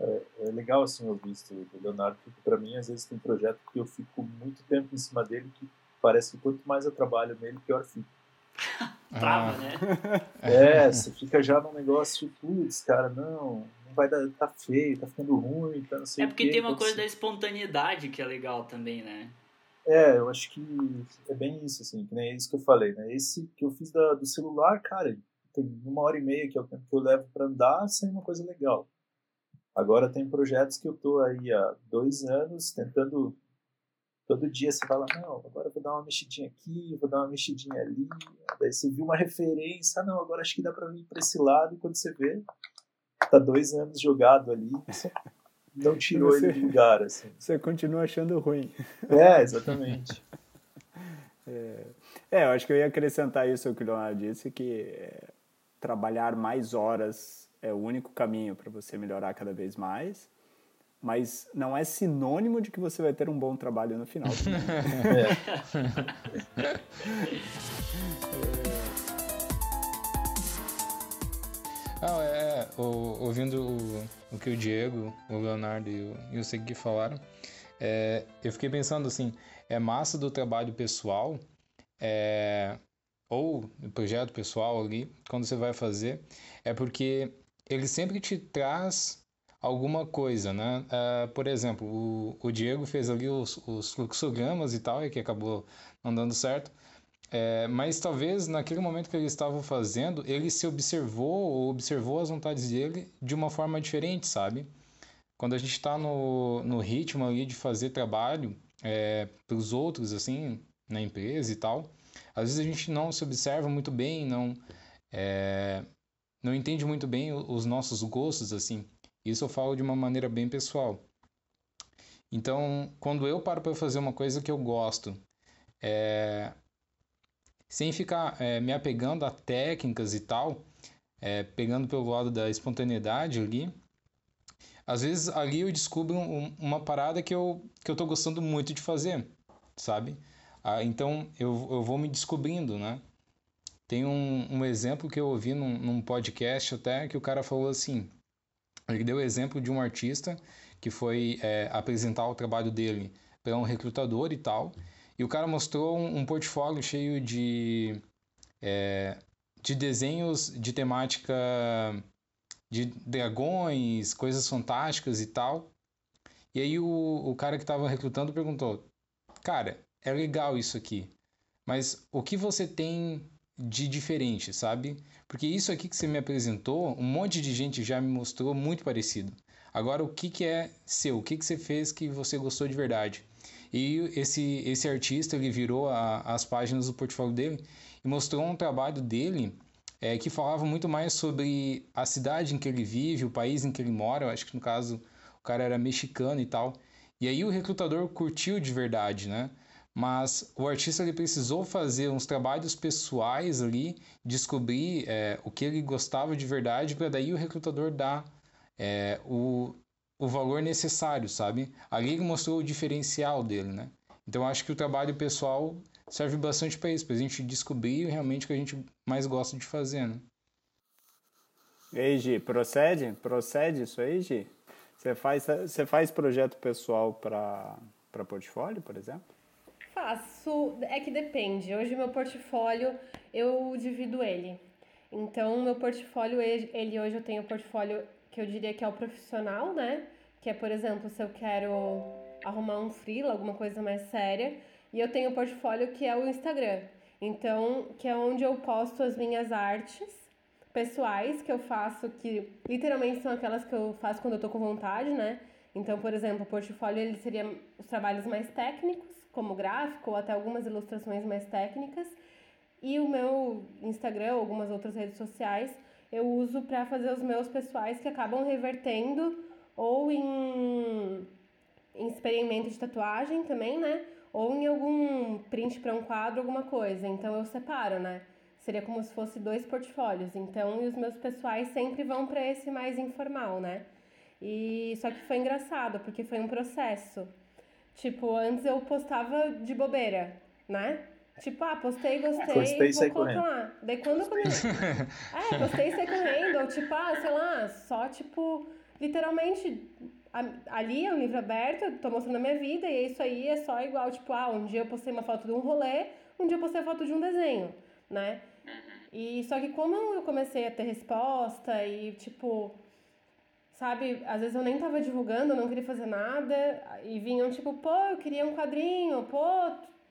É, é legal assim ouvir isso do Leonardo, porque para mim às vezes tem projeto que eu fico muito tempo em cima dele que parece que quanto mais eu trabalho nele, pior fica. [laughs] Trava, ah. né? [laughs] É, você fica já num negócio, putz, cara, não, não vai dar, tá feio, tá ficando ruim, tá não sei É porque tem uma coisa da espontaneidade que é legal também, né? É, eu acho que é bem isso, assim, que nem isso que eu falei, né? Esse que eu fiz da, do celular, cara, tem uma hora e meia que é o tempo que eu levo para andar, sem uma coisa legal. Agora tem projetos que eu tô aí há dois anos tentando. Todo dia você fala, não, agora eu vou dar uma mexidinha aqui, vou dar uma mexidinha ali. Daí você viu uma referência, ah, não, agora acho que dá para ir para esse lado. E quando você vê, tá dois anos jogado ali, não tirou você, ele do lugar. Assim. Você continua achando ruim. É, exatamente. [laughs] é, é, eu acho que eu ia acrescentar isso ao que o Leonardo disse, que é, trabalhar mais horas é o único caminho para você melhorar cada vez mais, mas não é sinônimo de que você vai ter um bom trabalho no final. [laughs] é. Não, é, é ouvindo o, o, que o Diego, o Leonardo e o, e o Segui falaram, é, eu fiquei pensando assim, é massa do trabalho pessoal, é, ou projeto pessoal ali, quando você vai fazer, é porque ele sempre te traz alguma coisa, né? Uh, por exemplo, o, o, Diego fez ali os, os fluxogramas e tal, e que acabou não dando certo. É, mas talvez naquele momento que ele estava fazendo, ele se observou ou observou as vontades dele de uma forma diferente, sabe? Quando a gente está no, no ritmo ali de fazer trabalho é, para os outros, assim, na empresa e tal, às vezes a gente não se observa muito bem, não é, não entende muito bem os nossos gostos, assim. Isso eu falo de uma maneira bem pessoal. Então, quando eu paro para fazer uma coisa que eu gosto, é... sem ficar é, me apegando a técnicas e tal, é, pegando pelo lado da espontaneidade ali, às vezes ali eu descubro um, uma parada que eu, que eu gostando muito de fazer, sabe? Ah, então eu, eu vou me descobrindo, né? Tem um, um exemplo que eu ouvi num, num podcast até que o cara falou assim: ele deu o exemplo de um artista que foi é, apresentar o trabalho dele para um recrutador e tal, e o cara mostrou um, um portfólio cheio de, é, de desenhos de temática de dragões, coisas fantásticas e tal. E aí o, o cara que estava recrutando perguntou: Cara, é legal isso aqui, mas o que você tem de diferente, sabe? Porque isso aqui que você me apresentou, um monte de gente já me mostrou muito parecido. Agora, o que, que é seu? O que, que você fez que você gostou de verdade? E esse, esse artista, ele virou a, as páginas do portfólio dele e mostrou um trabalho dele é, que falava muito mais sobre a cidade em que ele vive, o país em que ele mora. Eu acho que no caso o cara era mexicano e tal. E aí o recrutador curtiu de verdade, né? Mas o artista ele precisou fazer uns trabalhos pessoais ali, descobrir é, o que ele gostava de verdade, para daí o recrutador dar é, o, o valor necessário, sabe? Ali ele mostrou o diferencial dele, né? Então acho que o trabalho pessoal serve bastante para isso, para a gente descobrir realmente o que a gente mais gosta de fazer, né? E aí, Gi, procede? Procede isso aí, Gi? Você faz, você faz projeto pessoal para portfólio, por exemplo? Faço, é que depende. Hoje meu portfólio eu divido ele. Então, meu portfólio, ele hoje eu tenho o portfólio que eu diria que é o profissional, né? Que é, por exemplo, se eu quero arrumar um freela, alguma coisa mais séria, e eu tenho o portfólio que é o Instagram. Então, que é onde eu posto as minhas artes pessoais que eu faço, que literalmente são aquelas que eu faço quando eu tô com vontade, né? Então, por exemplo, o portfólio ele seria os trabalhos mais técnicos, como gráfico ou até algumas ilustrações mais técnicas. E o meu Instagram, algumas outras redes sociais, eu uso para fazer os meus pessoais que acabam revertendo ou em, em experimento de tatuagem também, né? Ou em algum print para um quadro, alguma coisa. Então eu separo, né? Seria como se fosse dois portfólios. Então, e os meus pessoais sempre vão para esse mais informal, né? E só que foi engraçado, porque foi um processo. Tipo, antes eu postava de bobeira, né? Tipo, ah, postei, gostei, postei, vou colocar lá. Daí quando eu comecei... [laughs] é, postei e saí correndo. Ou tipo, ah, sei lá, só tipo, literalmente, ali é um livro aberto, eu tô mostrando a minha vida, e isso aí é só igual, tipo, ah, um dia eu postei uma foto de um rolê, um dia eu postei a foto de um desenho, né? E só que como eu comecei a ter resposta e, tipo, sabe? Às vezes eu nem tava divulgando, eu não queria fazer nada, e vinham tipo, pô, eu queria um quadrinho, pô,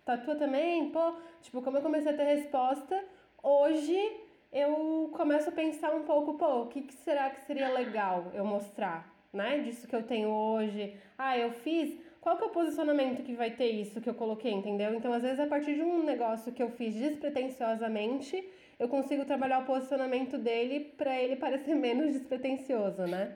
tatua também, pô. Tipo, como eu comecei a ter resposta, hoje eu começo a pensar um pouco, pô, o que, que será que seria legal eu mostrar, né? Disso que eu tenho hoje. Ah, eu fiz. Qual que é o posicionamento que vai ter isso que eu coloquei, entendeu? Então, às vezes, a partir de um negócio que eu fiz despretensiosamente, eu consigo trabalhar o posicionamento dele para ele [laughs] parecer menos despretensioso, né?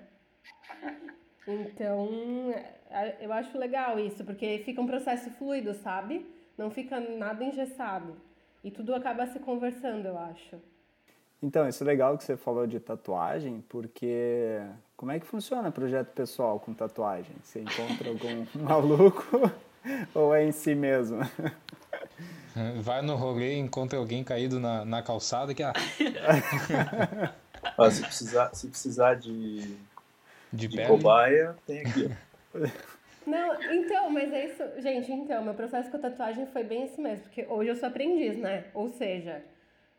Então, é, eu acho legal isso, porque fica um processo fluido, sabe? Não fica nada engessado. E tudo acaba se conversando, eu acho. Então, isso é legal que você falou de tatuagem, porque como é que funciona projeto pessoal com tatuagem? Você encontra algum [laughs] maluco ou é em si mesmo? [laughs] Vai no rolê e encontra alguém caído na, na calçada que... Ah... [laughs] se, precisar, se precisar de de, de cobaia, tem aqui. [laughs] Não, então, mas é isso. Gente, então, meu processo com a tatuagem foi bem esse mesmo, porque hoje eu sou aprendiz, né? Ou seja,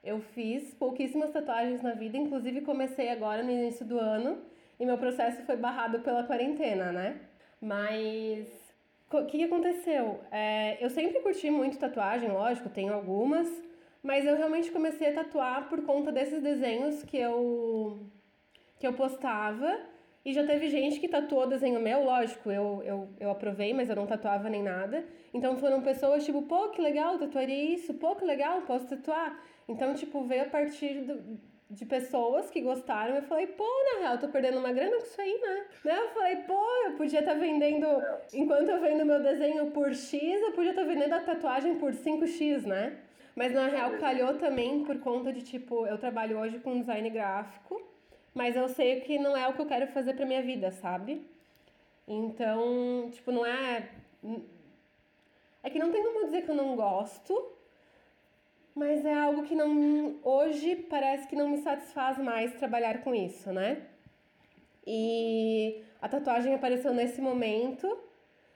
eu fiz pouquíssimas tatuagens na vida, inclusive comecei agora no início do ano, e meu processo foi barrado pela quarentena, né? Mas o que, que, aconteceu? É, eu sempre curti muito tatuagem, lógico, tenho algumas, mas eu realmente comecei a tatuar por conta desses desenhos que eu, que eu postava e já teve gente que tatuou desenho meu, lógico, eu, eu, eu aprovei, mas eu não tatuava nem nada. Então foram pessoas tipo, pô, que legal, tatuaria isso, pô, que legal, posso tatuar. Então, tipo, veio a partir do, de pessoas que gostaram. Eu falei, pô, na real, tô perdendo uma grana com isso aí, né? né? Eu falei, pô, eu podia estar tá vendendo, enquanto eu vendo meu desenho por X, eu podia estar tá vendendo a tatuagem por 5X, né? Mas na real calhou também por conta de, tipo, eu trabalho hoje com design gráfico mas eu sei que não é o que eu quero fazer pra minha vida, sabe? Então, tipo, não é. É que não tem como dizer que eu não gosto, mas é algo que não. Hoje parece que não me satisfaz mais trabalhar com isso, né? E a tatuagem apareceu nesse momento.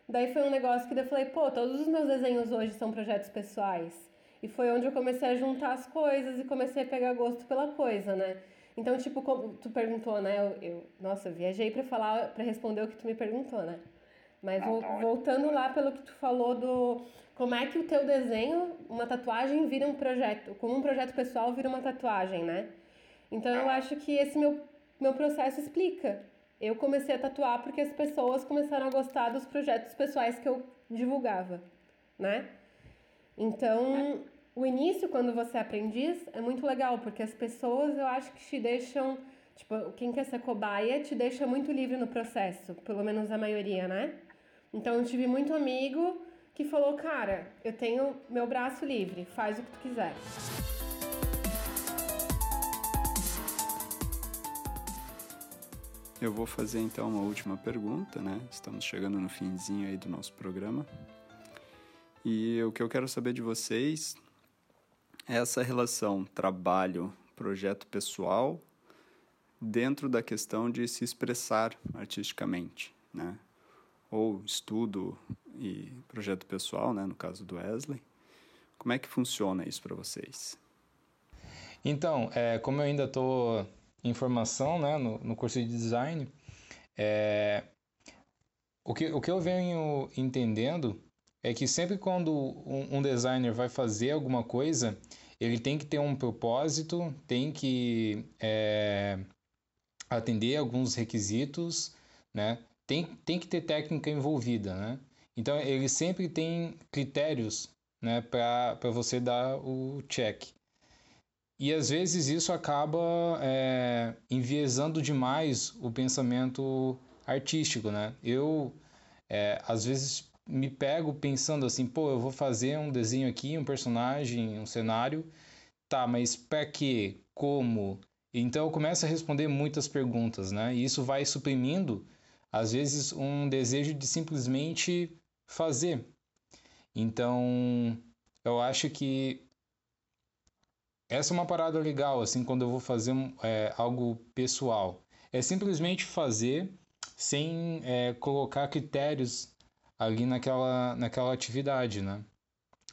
Daí foi um negócio que eu falei, pô, todos os meus desenhos hoje são projetos pessoais. E foi onde eu comecei a juntar as coisas e comecei a pegar gosto pela coisa, né? Então, tipo, como tu perguntou, né? Eu, eu nossa, eu viajei para falar, para responder o que tu me perguntou, né? Mas ah, tá voltando lá pelo que tu falou do como é que o teu desenho, uma tatuagem vira um projeto, como um projeto pessoal vira uma tatuagem, né? Então eu ah. acho que esse meu meu processo explica. Eu comecei a tatuar porque as pessoas começaram a gostar dos projetos pessoais que eu divulgava, né? Então, o início, quando você é aprendiz, é muito legal, porque as pessoas eu acho que te deixam. Tipo, quem quer ser cobaia te deixa muito livre no processo, pelo menos a maioria, né? Então eu tive muito amigo que falou: Cara, eu tenho meu braço livre, faz o que tu quiser. Eu vou fazer então uma última pergunta, né? Estamos chegando no finzinho aí do nosso programa. E o que eu quero saber de vocês essa relação trabalho, projeto pessoal dentro da questão de se expressar artisticamente, né? Ou estudo e projeto pessoal, né, no caso do Wesley. Como é que funciona isso para vocês? Então, é, como eu ainda estou em formação né, no, no curso de design, é, o, que, o que eu venho entendendo é que sempre quando um, um designer vai fazer alguma coisa, ele tem que ter um propósito, tem que é, atender alguns requisitos, né? Tem, tem que ter técnica envolvida, né? Então, ele sempre tem critérios né, para você dar o check. E às vezes isso acaba é, enviesando demais o pensamento artístico, né? Eu, é, às vezes, me pego pensando assim, pô, eu vou fazer um desenho aqui, um personagem, um cenário, tá, mas para quê? Como? Então eu começo a responder muitas perguntas, né? E isso vai suprimindo, às vezes, um desejo de simplesmente fazer. Então, eu acho que essa é uma parada legal, assim, quando eu vou fazer é, algo pessoal. É simplesmente fazer sem é, colocar critérios ali naquela, naquela atividade, né?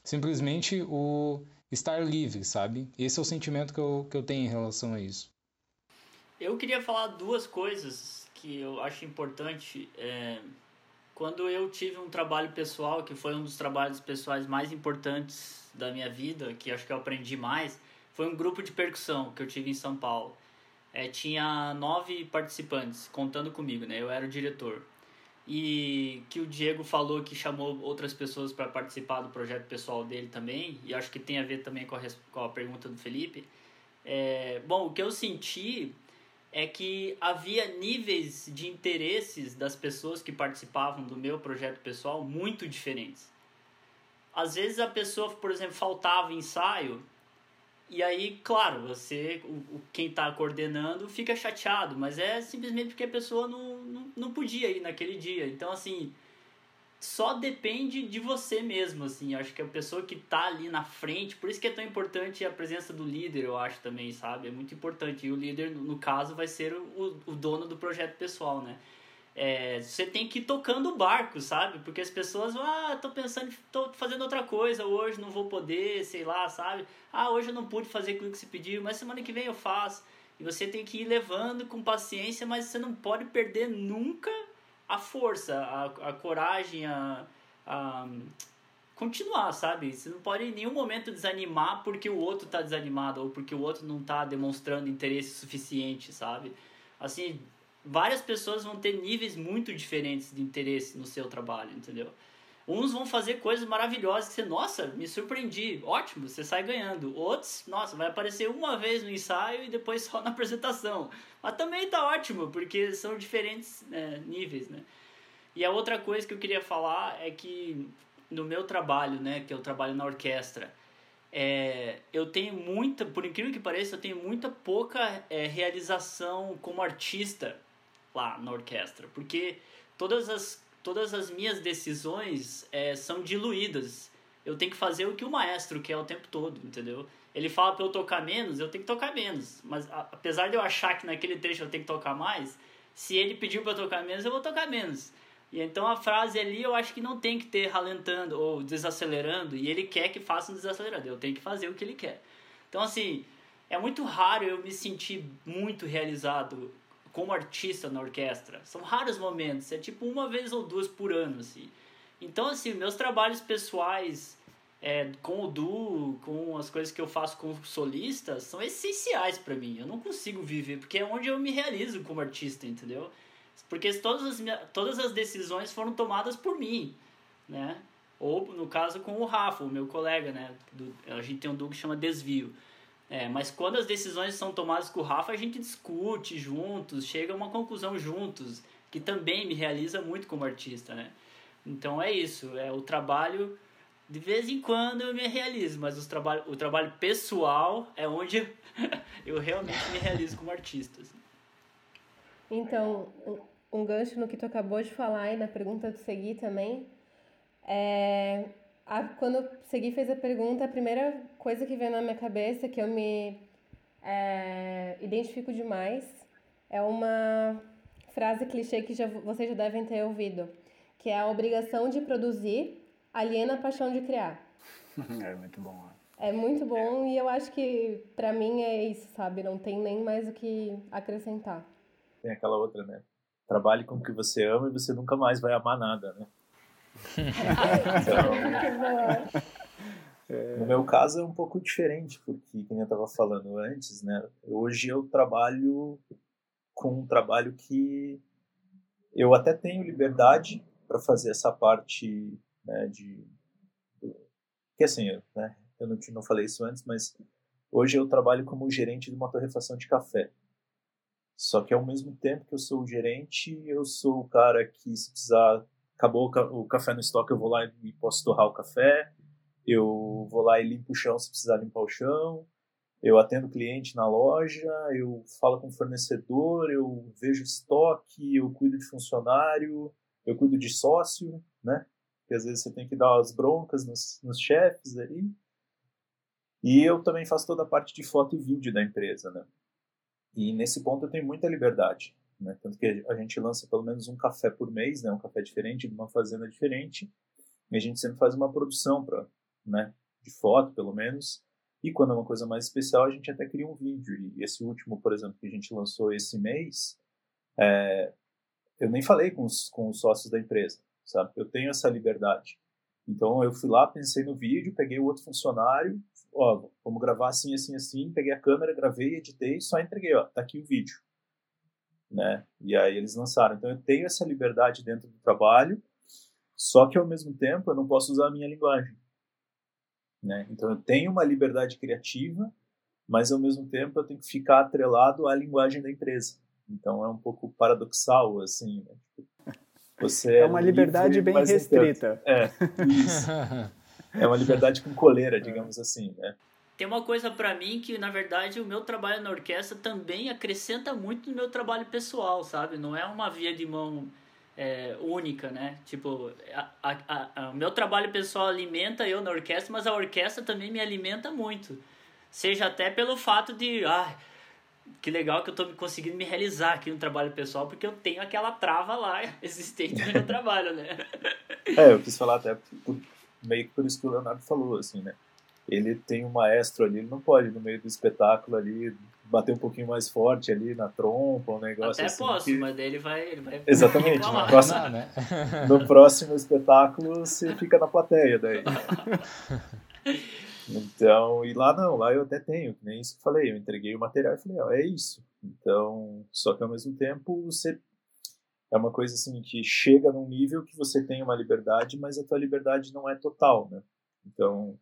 Simplesmente o estar livre, sabe? Esse é o sentimento que eu, que eu tenho em relação a isso. Eu queria falar duas coisas que eu acho importante. É, quando eu tive um trabalho pessoal, que foi um dos trabalhos pessoais mais importantes da minha vida, que acho que eu aprendi mais, foi um grupo de percussão que eu tive em São Paulo. É, tinha nove participantes, contando comigo, né? Eu era o diretor e que o Diego falou que chamou outras pessoas para participar do projeto pessoal dele também, e acho que tem a ver também com a, com a pergunta do Felipe. É, bom, o que eu senti é que havia níveis de interesses das pessoas que participavam do meu projeto pessoal muito diferentes. Às vezes a pessoa, por exemplo, faltava ensaio e aí, claro, você, o, quem está coordenando, fica chateado, mas é simplesmente porque a pessoa não, não, não podia ir naquele dia. Então, assim, só depende de você mesmo, assim. Acho que a pessoa que está ali na frente, por isso que é tão importante a presença do líder, eu acho também, sabe? É muito importante. E o líder, no caso, vai ser o, o dono do projeto pessoal, né? É, você tem que ir tocando o barco, sabe? Porque as pessoas ah, tô pensando, tô fazendo outra coisa hoje, não vou poder, sei lá, sabe? Ah, hoje eu não pude fazer aquilo que você pediu, mas semana que vem eu faço. E você tem que ir levando com paciência, mas você não pode perder nunca a força, a, a coragem, a, a continuar, sabe? Você não pode em nenhum momento desanimar porque o outro tá desanimado ou porque o outro não tá demonstrando interesse suficiente, sabe? Assim, várias pessoas vão ter níveis muito diferentes de interesse no seu trabalho, entendeu? Uns vão fazer coisas maravilhosas que você, nossa, me surpreendi, ótimo, você sai ganhando. Outros, nossa, vai aparecer uma vez no ensaio e depois [laughs] só na apresentação. Mas também tá ótimo, porque são diferentes né, níveis, né? E a outra coisa que eu queria falar é que no meu trabalho, né, que eu trabalho na orquestra, é, eu tenho muita, por incrível que pareça, eu tenho muita pouca é, realização como artista lá na orquestra, porque todas as, todas as minhas decisões é, são diluídas. Eu tenho que fazer o que o maestro quer o tempo todo, entendeu? Ele fala para eu tocar menos, eu tenho que tocar menos. Mas a, apesar de eu achar que naquele trecho eu tenho que tocar mais, se ele pediu para tocar menos, eu vou tocar menos. E então a frase ali eu acho que não tem que ter ralentando ou desacelerando, e ele quer que faça um desacelerando. Eu tenho que fazer o que ele quer. Então, assim, é muito raro eu me sentir muito realizado como artista na orquestra. São raros momentos, é tipo uma vez ou duas por ano, assim. Então, assim, meus trabalhos pessoais é, com o duo, com as coisas que eu faço com solistas, são essenciais para mim. Eu não consigo viver, porque é onde eu me realizo como artista, entendeu? Porque todas as, todas as decisões foram tomadas por mim, né? Ou, no caso, com o Rafa, o meu colega, né? Do, a gente tem um duo que chama Desvio. É, mas quando as decisões são tomadas com o Rafa, a gente discute juntos, chega a uma conclusão juntos, que também me realiza muito como artista, né? Então é isso, é o trabalho de vez em quando eu me realizo, mas os trabalho, o trabalho pessoal é onde [laughs] eu realmente me realizo como artista. Assim. Então, um gancho no que tu acabou de falar e na pergunta do Segui também, é, a, quando o Segui fez a pergunta, a primeira coisa que veio na minha cabeça, que eu me é, identifico demais, é uma frase clichê que já, vocês já devem ter ouvido, que é a obrigação de produzir aliena a paixão de criar. [laughs] É muito bom. É muito bom e eu acho que para mim é isso, sabe? Não tem nem mais o que acrescentar. Tem aquela outra, né? Trabalhe com o que você ama e você nunca mais vai amar nada, né? Então, no meu caso é um pouco diferente, porque, como eu estava falando antes, né? Hoje eu trabalho com um trabalho que eu até tenho liberdade para fazer essa parte né, de que assim, né, eu não, não falei isso antes, mas hoje eu trabalho como gerente de uma torrefação de café. Só que ao mesmo tempo que eu sou o gerente, eu sou o cara que se precisar acabou o café no estoque, eu vou lá e posso torrar o café. Eu vou lá e limpo o chão se precisar limpar o chão. Eu atendo cliente na loja, eu falo com o fornecedor, eu vejo estoque, eu cuido de funcionário, eu cuido de sócio, né? que às vezes você tem que dar as broncas nos, nos chefes aí. E eu também faço toda a parte de foto e vídeo da empresa, né? E nesse ponto eu tenho muita liberdade, né? Tanto que a gente lança pelo menos um café por mês, né? Um café diferente, de uma fazenda diferente. E a gente sempre faz uma produção para, né? De foto, pelo menos. E quando é uma coisa mais especial, a gente até cria um vídeo. E esse último, por exemplo, que a gente lançou esse mês, é... eu nem falei com os, com os sócios da empresa sabe? Eu tenho essa liberdade. Então eu fui lá, pensei no vídeo, peguei o outro funcionário, ó, vamos gravar assim, assim, assim, peguei a câmera, gravei, editei, só entreguei, ó, tá aqui o vídeo, né? E aí eles lançaram. Então eu tenho essa liberdade dentro do trabalho, só que ao mesmo tempo eu não posso usar a minha linguagem, né? Então eu tenho uma liberdade criativa, mas ao mesmo tempo eu tenho que ficar atrelado à linguagem da empresa. Então é um pouco paradoxal, assim, né? tipo, você é uma liberdade livre, bem restrita. É, isso. [laughs] é uma liberdade com coleira, digamos assim, né? Tem uma coisa para mim que, na verdade, o meu trabalho na orquestra também acrescenta muito no meu trabalho pessoal, sabe? Não é uma via de mão é, única, né? Tipo, a, a, a, o meu trabalho pessoal alimenta eu na orquestra, mas a orquestra também me alimenta muito. Seja até pelo fato de, ah, que legal que eu tô conseguindo me realizar aqui no trabalho pessoal, porque eu tenho aquela trava lá [laughs] existente no meu trabalho, né? [laughs] É, eu quis falar até por, meio que por isso que o Leonardo falou, assim, né? Ele tem um maestro ali, ele não pode, no meio do espetáculo ali, bater um pouquinho mais forte ali na trompa, um negócio Até assim. posso, que... mas daí ele vai. Ele vai Exatamente. No próximo, né? [laughs] no próximo espetáculo você fica na plateia daí. [laughs] Então, e lá não, lá eu até tenho, nem isso que eu falei, eu entreguei o material e falei, ó, é isso. Então, só que ao mesmo tempo você é uma coisa assim que chega num nível que você tem uma liberdade, mas a tua liberdade não é total, né? Então,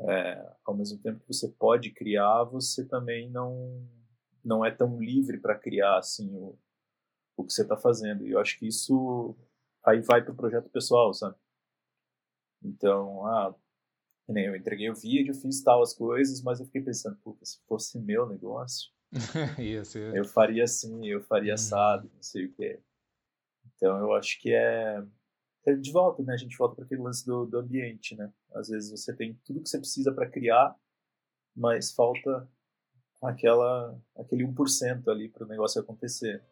é, ao mesmo tempo que você pode criar, você também não não é tão livre para criar assim o, o que você está fazendo. E eu acho que isso aí vai para o projeto pessoal, sabe? Então, ah, eu entreguei o vídeo, fiz tal as coisas, mas eu fiquei pensando, puta, se fosse meu negócio, [laughs] eu faria assim, eu faria hum. assado, não sei o que. Então eu acho que é, é de volta, né? A gente volta para aquele lance do, do ambiente, né? Às vezes você tem tudo que você precisa para criar, mas falta aquela aquele 1% ali para o negócio acontecer.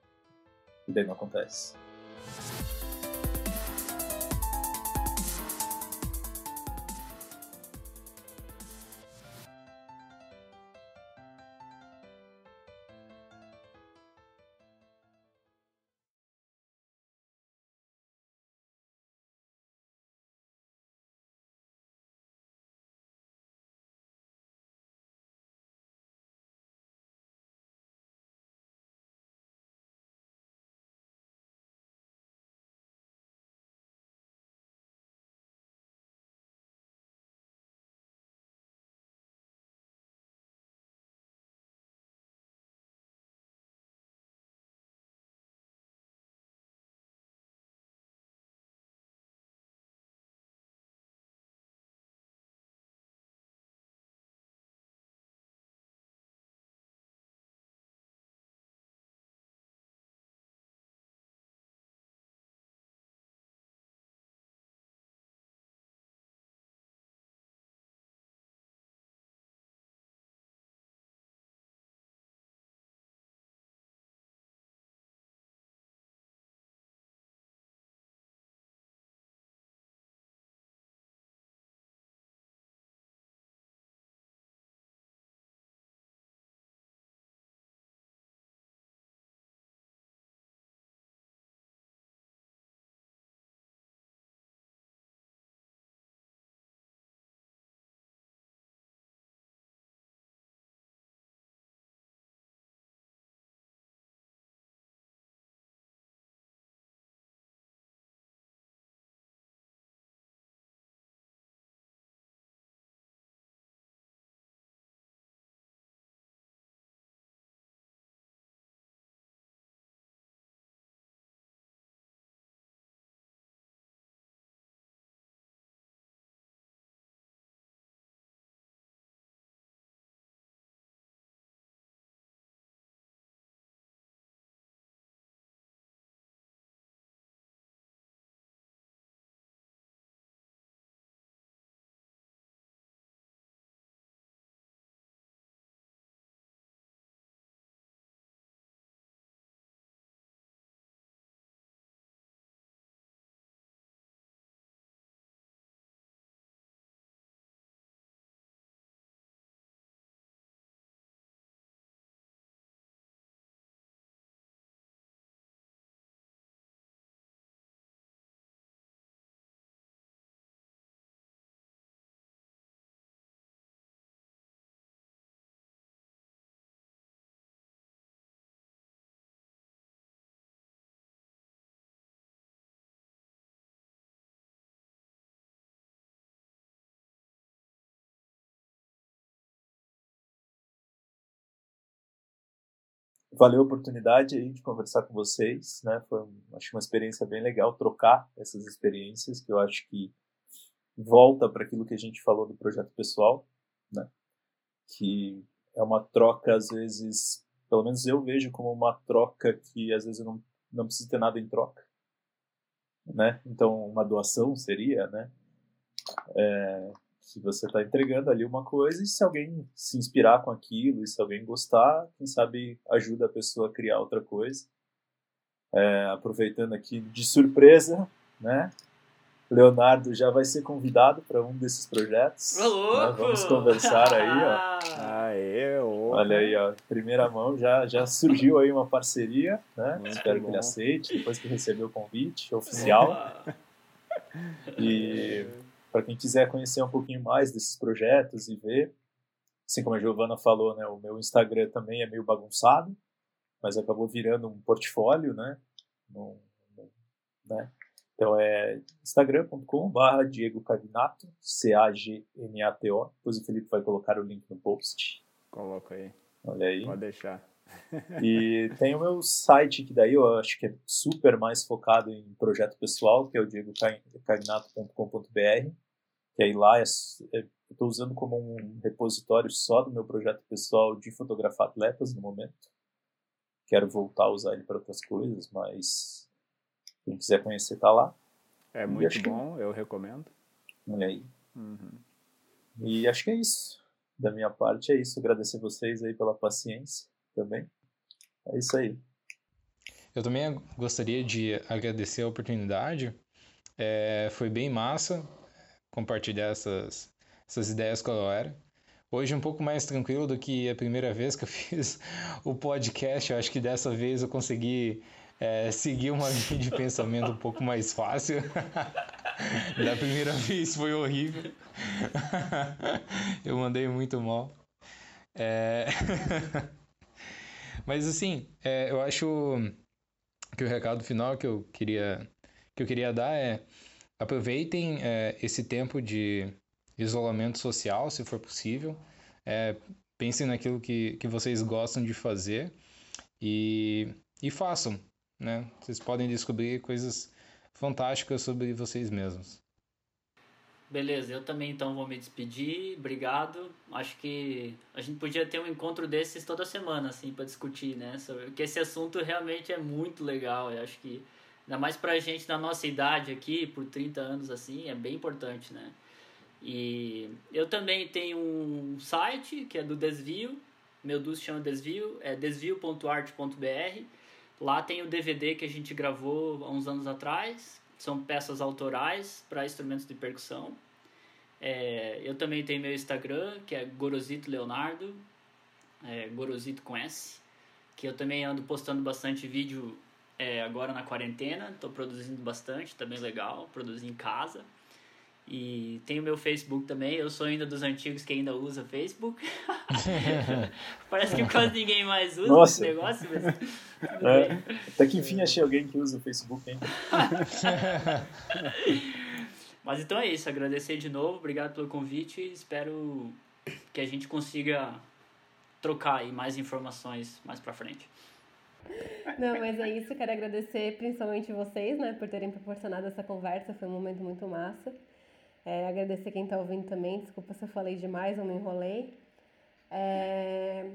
E daí não acontece. Valeu a oportunidade aí de conversar com vocês, né? Foi, acho uma experiência bem legal trocar essas experiências que eu acho que volta para aquilo que a gente falou do projeto pessoal, né? Que é uma troca às vezes, pelo menos eu vejo como uma troca que às vezes eu não não preciso ter nada em troca, né? Então uma doação seria, né? É, se você está entregando ali uma coisa e se alguém se inspirar com aquilo e se alguém gostar, quem sabe ajuda a pessoa a criar outra coisa. É, aproveitando aqui de surpresa, né? Leonardo já vai ser convidado para um desses projetos. Né? Vamos conversar aí, ó. [laughs] Aê, Olha aí, ó, primeira mão já já surgiu aí uma parceria, né? Muito Espero bom. que ele aceite depois que recebeu o convite oficial. [laughs] E para quem quiser conhecer um pouquinho mais desses projetos e ver, assim como a Giovana falou, né, o meu Instagram também é meio bagunçado, mas acabou virando um portfólio, né? No- no- né? Então é instagram.com.br Diego Cagnato, C-A-G-N-A-T-O. Depois o Felipe vai colocar o link no post. Coloca aí, Olha aí. pode deixar. E tem o meu site, que daí eu acho que é super mais focado em projeto pessoal, que é o diegocagnato.com.br. Que aí lá é, é, eu estou usando como um repositório só do meu projeto pessoal de fotografar atletas no momento. Quero voltar a usar ele para outras coisas, mas quem quiser conhecer tá lá. É muito acho que- bom, eu recomendo. Olha aí. Uhum. E acho que é isso. Da minha parte é isso. Agradecer vocês aí pela paciência também. É isso aí. Eu também gostaria de agradecer a oportunidade. É, foi bem massa compartilhar essas, essas ideias com a galera. Hoje um pouco mais tranquilo do que a primeira vez que eu [laughs] fiz o podcast. Eu acho que dessa vez eu consegui é, seguir uma linha de pensamento um pouco mais fácil. [laughs] Da primeira vez foi horrível. [laughs] Eu mandei muito mal. É... Mas assim, é, eu acho que o recado final que eu queria, que eu queria dar é aproveitem é, esse tempo de isolamento social, se for possível. É, pensem naquilo que, que vocês gostam de fazer e, e façam, né? Vocês podem descobrir coisas fantásticas sobre vocês mesmos. Beleza, eu também então vou me despedir. Obrigado. Acho que a gente podia ter um encontro desses toda semana, assim, para discutir, né? Sobre, porque esse assunto realmente é muito legal. Eu acho que, ainda mais pra gente na nossa idade aqui, por 30 anos, assim, é bem importante, né? E eu também tenho um site que é do Desvio. Meu dos chama Desvio, é desvio.art.br. Lá tem o DVD que a gente gravou há uns anos atrás. São peças autorais para instrumentos de percussão. É, eu também tenho meu Instagram, que é Gorosito Leonardo, é, Gorosito com S, que eu também ando postando bastante vídeo é, agora na quarentena. Estou produzindo bastante, tá bem legal, produzir em casa. E tem o meu Facebook também. Eu sou ainda dos antigos que ainda usa Facebook. [laughs] Parece que quase ninguém mais usa Nossa. esse negócio, mas É. Até que enfim achei alguém que usa o Facebook ainda. [laughs] Mas então é isso, agradecer de novo, obrigado pelo convite e espero que a gente consiga trocar aí mais informações mais pra frente. Não, mas é isso. Quero agradecer principalmente vocês, né, por terem proporcionado essa conversa. Foi um momento muito massa. É, agradecer quem está ouvindo também. Desculpa se eu falei demais ou me enrolei. É,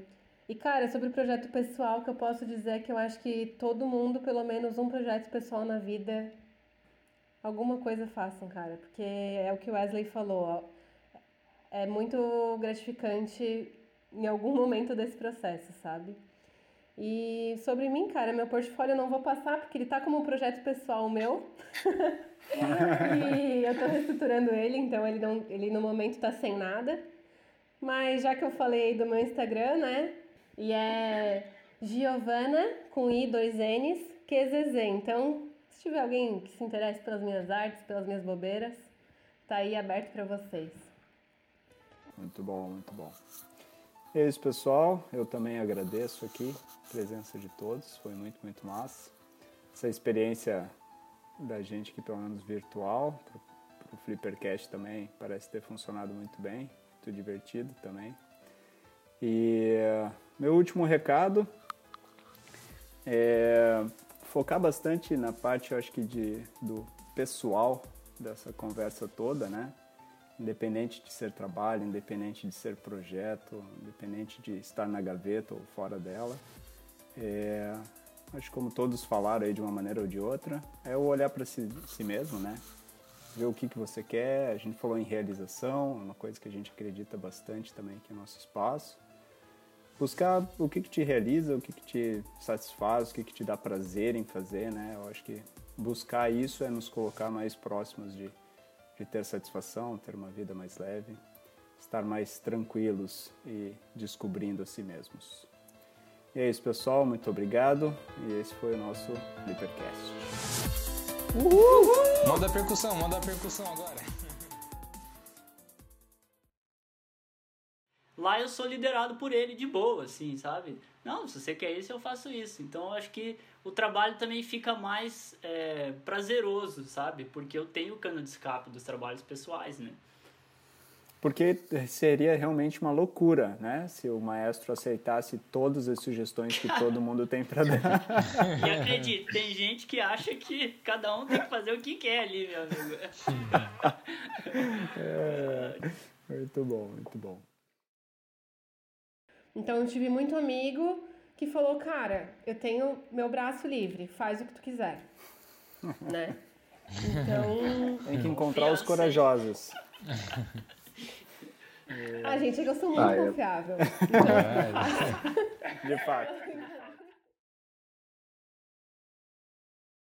E, cara, sobre o projeto pessoal, que eu posso dizer é que eu acho que todo mundo, pelo menos um projeto pessoal na vida, alguma coisa façam, cara. Porque é o que o Wesley falou, ó. É muito gratificante em algum momento desse processo, sabe? E sobre mim, cara, meu portfólio eu não vou passar porque ele tá como um projeto pessoal meu. [laughs] e eu tô reestruturando ele, então ele, não, ele no momento tá sem nada. Mas já que eu falei do meu Instagram, né? E é Giovana com I, dois N's, QZZ. Então, se tiver alguém que se interesse pelas minhas artes, pelas minhas bobeiras, tá aí aberto pra vocês. Muito bom, muito bom. É isso, pessoal. Eu também agradeço aqui a presença de todos. Foi muito, muito massa. Essa experiência da gente aqui, pelo menos virtual, para o Flippercast também parece ter funcionado muito bem. Muito divertido também. E eh, meu último recado É, focar bastante na parte, eu acho que de, do pessoal dessa conversa toda, né? Independente de ser trabalho, independente de ser projeto, independente de estar na gaveta ou fora dela. É, acho que como todos falaram aí de uma maneira ou de outra, é o olhar para si, si, mesmo, né? Ver o que, que você quer. A gente falou em realização, uma coisa que a gente acredita bastante também aqui no nosso espaço. Buscar o que, que te realiza, o que, que te satisfaz, o que, que te dá prazer em fazer, né? Eu acho que buscar isso é nos colocar mais próximos de, de ter satisfação, ter uma vida mais leve, estar mais tranquilos e descobrindo a si mesmos. E é isso, pessoal. Muito obrigado. E esse foi o nosso Flippercast. Uhul! Manda a percussão, manda a percussão agora. Lá eu sou liderado por ele de boa, assim, sabe? Não, se você quer isso, eu faço isso. Então eu acho que o trabalho também fica mais é, prazeroso, sabe? Porque eu tenho o cano de escape dos trabalhos pessoais, né? Porque seria realmente uma loucura, né? Se o maestro aceitasse todas as sugestões que todo [laughs] mundo tem para dar. e acredite, tem gente que acha que cada um tem que fazer o que quer ali, meu amigo. [laughs] é, muito bom, muito bom. Então eu tive muito amigo que falou, cara, eu tenho meu braço livre, faz o que tu quiser, [laughs] né? Então tem que encontrar os corajosos. A gente, eu sou muito ah, confiável. Eu... [laughs] [laughs] De fato.